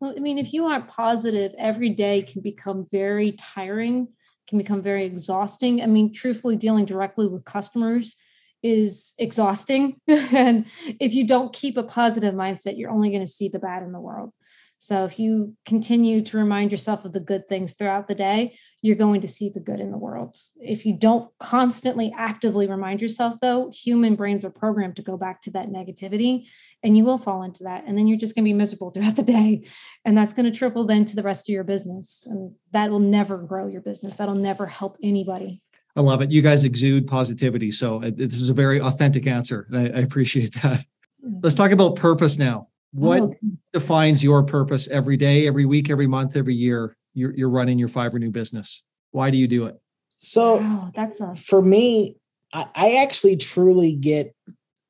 Well, I mean, if you aren't positive, every day can become very tiring, can become very exhausting. I mean, truthfully, dealing directly with customers is exhausting. *laughs* and if you don't keep a positive mindset, you're only going to see the bad in the world. So if you continue to remind yourself of the good things throughout the day, you're going to see the good in the world. If you don't constantly actively remind yourself, though, human brains are programmed to go back to that negativity and you will fall into that. And then you're just going to be miserable *laughs* throughout the day. And that's going to trickle then to the rest of your business. And that will never grow your business. That'll never help anybody. I love it. You guys exude positivity. So uh, this is a very authentic answer. I, I appreciate that. Mm. Let's talk about purpose now what oh, defines your purpose every day every week every month every year? You're, you're running your Fibrenew business. Why do you do it? So wow, that's a- for me I, I actually truly get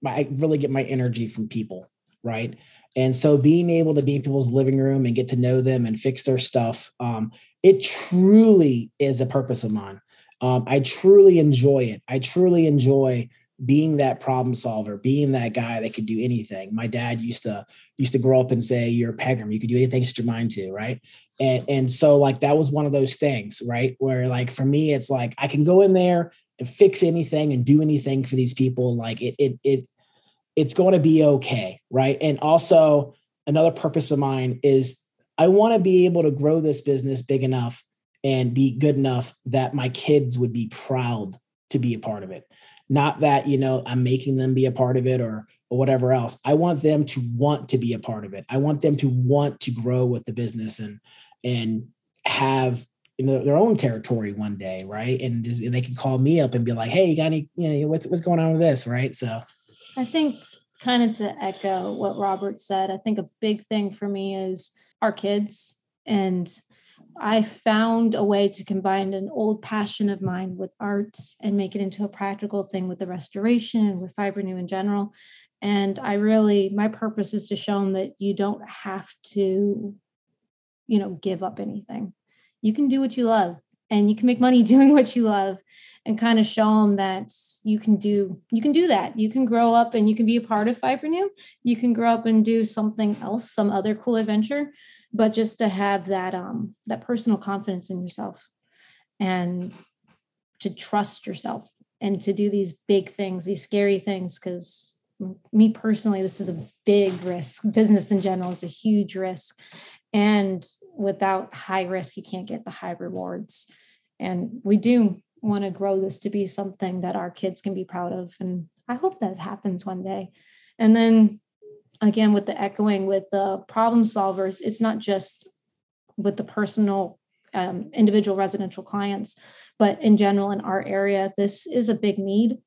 my i really get my energy from people right? And so being able to be in people's living room and get to know them and fix their stuff um, it truly is a purpose of mine. Um, i truly enjoy it. I truly enjoy being that problem solver, being that guy that could do anything. My dad used to used to grow up and say, "You're a Pegram. You could do anything set your mind to." Right, and and so like that was one of those things, right? Where like for me, it's like I can go in there and fix anything and do anything for these people. Like it it it it's going to be okay, right? And also another purpose of mine is I want to be able to grow this business big enough and be good enough that my kids would be proud to be a part of it. Not that, you know, I'm making them be a part of it or or whatever else. I want them to want to be a part of it. I want them to want to grow with the business and and have you know, their own territory one day, right? And, just, and they can call me up and be like, "Hey, you got any? You know, what's what's going on with this?" Right? So, I think kind of to echo what Robert said, I think a big thing for me is our kids and I found a way to combine an old passion of mine with art and make it into a practical thing with the restoration, with Fibrenew in general. And I really, my purpose is to show them that you don't have to, you know, give up anything. You can do what you love and you can make money *laughs* doing what you love and kind of show them that you can do you can do that you can grow up and you can be a part of Fibrenew you can grow up and do something else some other cool adventure but just to have that um that personal confidence in yourself and to trust yourself and to do these big things these scary things because me personally this is a big risk. Business in general is a huge risk. And without high risk you can't get the high rewards. And we do want to grow this to be something that our kids can be proud of and i hope that happens one day. And then again with the echoing with the problem solvers it's not just with the personal um, individual residential clients but in general in our area this is a big need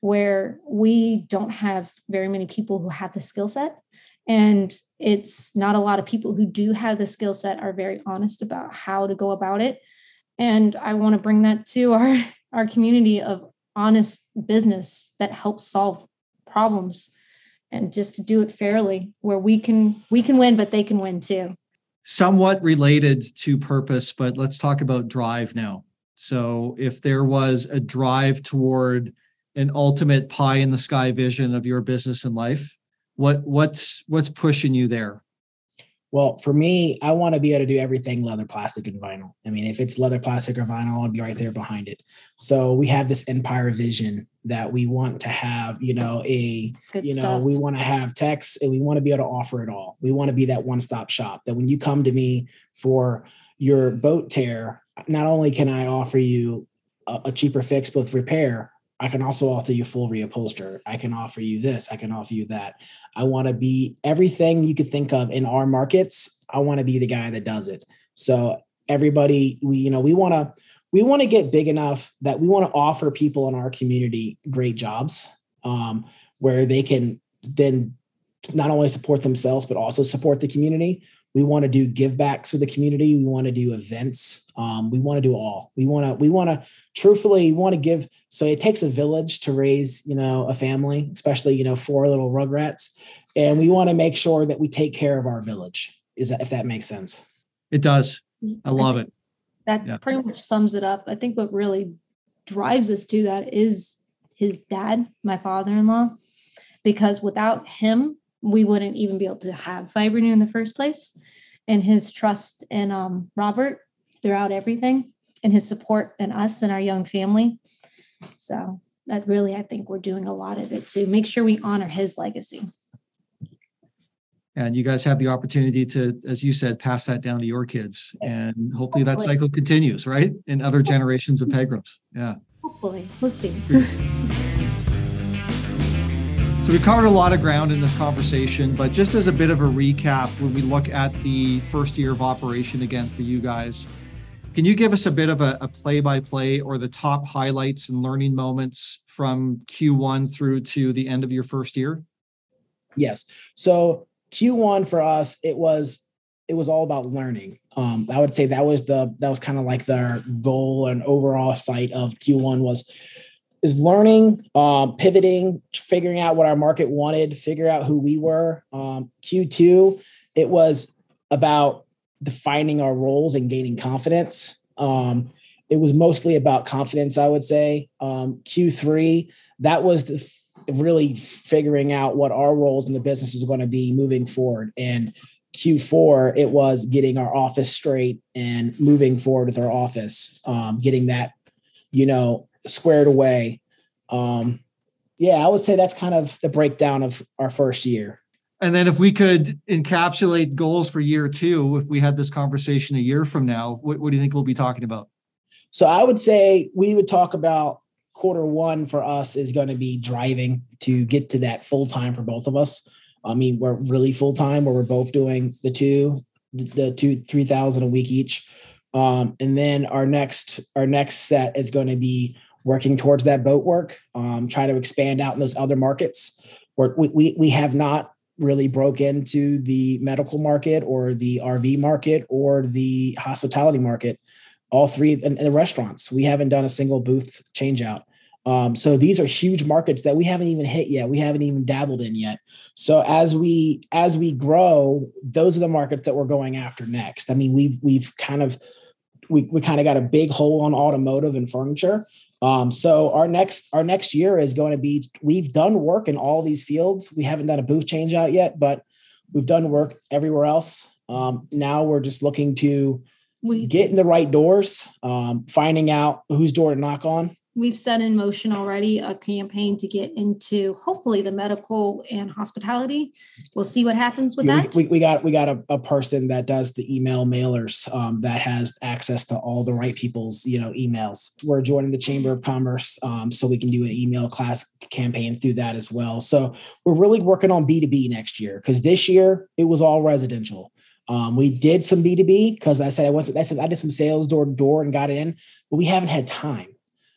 where we don't have very many people who have the skill set. And it's not a lot of people who do have the skill set are very honest about how to go about it. And i want to bring that to our our community of honest business that helps solve problems and just to do it fairly where we can we can win but they can win too. Somewhat related to purpose but let's talk about drive now. So if there was a drive toward an ultimate pie in the sky vision of your business and life what what's what's pushing you there well, for me, I want to be able to do everything leather, plastic, and vinyl. I mean, if it's leather, plastic, or vinyl, I'll be right there behind it. So we have this empire vision that we want to have, you know, a, Good you stuff. know, we want to have techs and we want to be able to offer it all. We want to be that one stop shop that when you come to me for your boat tear, not only can I offer you a, a cheaper fix with repair, I can also offer you full reupholster. I can offer you this. I can offer you that. I want to be everything you could think of in our markets. I want to be the guy that does it. So everybody, we you know we want to we want to get big enough that we want to offer people in our community great jobs um, where they can then not only support themselves but also support the community we want to do give backs with the community. We want to do events. Um, we want to do all. We want to we want to truthfully want to give so it takes a village to raise you know a family especially you know four little rugrats. And we want to make sure that we take care of our village is that if that makes sense. It does. I love it. That yeah. pretty much sums it up. I think what really drives us to that is his dad my father-in-law because without him we wouldn't even be able to have Fibrenew in the first place. And his trust in um, Robert throughout everything and his support in us and our young family. So that really, I think we're doing a lot of it to make sure we honor his legacy. And you guys have the opportunity to, as you said, pass that down to your kids. And hopefully, hopefully. that cycle continues, right? In other generations of Pegrams. Yeah. Hopefully. We'll see. *laughs* So we covered a lot of ground in this conversation, but just as a bit of a recap, when we look at the first year of operation again for you guys, can you give us a bit of a play by play or the top highlights and learning moments from Q1 through to the end of your first year? Yes. So Q1 for us, it was it was all about learning. Um, I would say that was the that was kind of like the goal and overall sight of Q1 was is learning, um, pivoting, figuring out what our market wanted, figure out who we were. Um, Q2, it was about defining our roles and gaining confidence. Um, it was mostly about confidence, I would say. Um, Q3, that was the, really figuring out what our roles in the business is going to be moving forward. And Q4, it was getting our office straight and moving forward with our office, um, getting that, you know, squared away. Um, yeah, I would say that's kind of the breakdown of our first year. And then if we could encapsulate goals for year two, if we had this conversation a year from now, what, what do you think we'll be talking about? So I would say we would talk about quarter one for us is going to be driving to get to that full time for both of us. I mean, we're really full time where we're both doing the two, the two, 3000 a week each. Um, and then our next, our next set is going to be working towards that boat work, um, try to expand out in those other markets where we, we, we have not really broke into the medical market or the RV market or the hospitality market. All three and, the restaurants, we haven't done a single booth change out. Um, so these are huge markets that we haven't even hit yet. We haven't even dabbled in yet. So as we as we grow, those are the markets that we're going after next. I mean, we've we've kind of we, we kind of got a big hole on automotive and furniture. Um, so our next our next year is going to be we've done work in all these fields. We haven't done a booth change out yet, but we've done work everywhere else. Um, now we're just looking to we, get in the right doors, um, finding out whose door to knock on, we've set in motion already a campaign to get into hopefully the medical and hospitality. We'll see what happens with yeah, that. We, we, got we got a, a, person that does the email mailers um, that has access to all the right people's you know emails. We're joining the Chamber of Commerce, um, so we can do an email class campaign through that as well. So we're really working on B two B next year because this year it was all residential. Um, we did some B two B because I said I went. I said I did some sales door to door and got in, but we haven't had time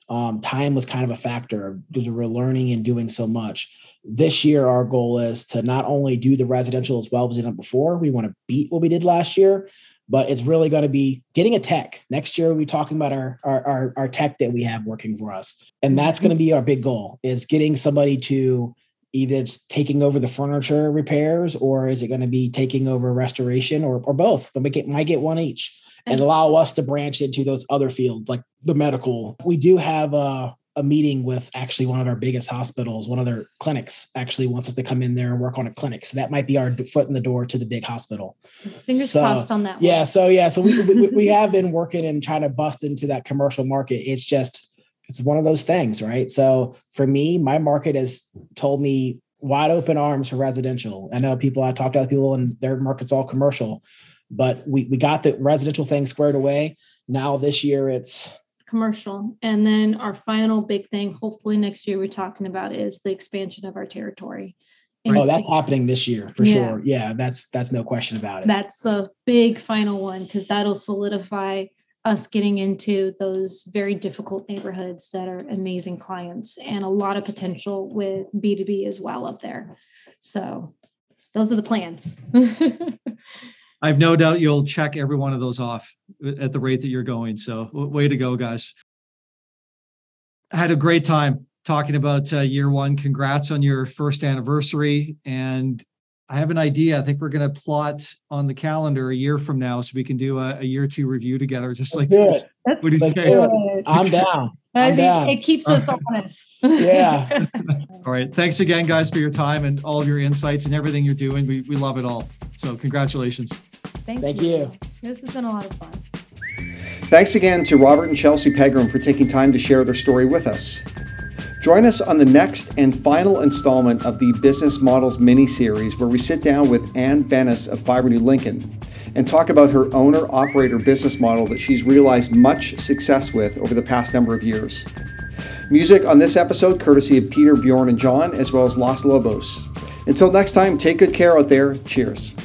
um, time was kind of a factor because we were learning and doing so much. This year, our goal is to not only do the residential as well as we did before. We want to beat what we did last year, but it's really going to be getting a tech. Next year, we'll be talking about our, our, our, our tech that we have working for us. And that's going to be our big goal is getting somebody to either it's taking over the furniture repairs or is it going to be taking over restoration or, or both? But we get, might get one each and mm-hmm. allow us to branch into those other fields like the medical. We do have a, a meeting with actually one of our biggest hospitals, one of their clinics actually wants us to come in there and work on a clinic. So that might be our foot in the door to the big hospital. Fingers so, crossed on that. One. Yeah. So, yeah. So we, we, we *laughs* have been working and trying to bust into that commercial market. It's just, it's one of those things, right? So for me, my market has told me wide open arms for residential. I know people, I talked to other people and their market's all commercial. But we we got the residential thing squared away. Now this year it's commercial. And then our final big thing, hopefully next year we're talking about is the expansion of our territory. Oh, and oh, that's happening this year for yeah. sure. Yeah, that's that's no question about it. That's the big final one because that'll solidify us getting into those very difficult neighborhoods that are amazing clients and a lot of potential with B2B as well up there. So those are the plans. *laughs* I have no doubt you'll check every one of those off at the rate that you're going. So, way to go, guys. I had a great time talking about uh, year one. Congrats on your first anniversary. And I have an idea. I think we're going to plot on the calendar a year from now so we can do a, a year two review together, just like this. What do you say? *laughs* I'm down. I'm down. It keeps us *laughs* honest. yeah. *laughs* all right. Thanks again, guys, for your time and all of your insights and everything you're doing. We, we love it all. So, congratulations. Thank, Thank you. you. This has been a lot of fun. Thanks again to Robert and Chelsea Pegram for taking time to share their story with us. Join us on the next and final installment of the Business Models mini series, where we sit down with Ann Bennis of Fibrenew Lincoln and talk about her owner operator business model that she's realized much success with over the past number of years. Music on this episode courtesy of Peter, Bjorn, and John, as well as Los Lobos. Until next time, take good care out there. Cheers.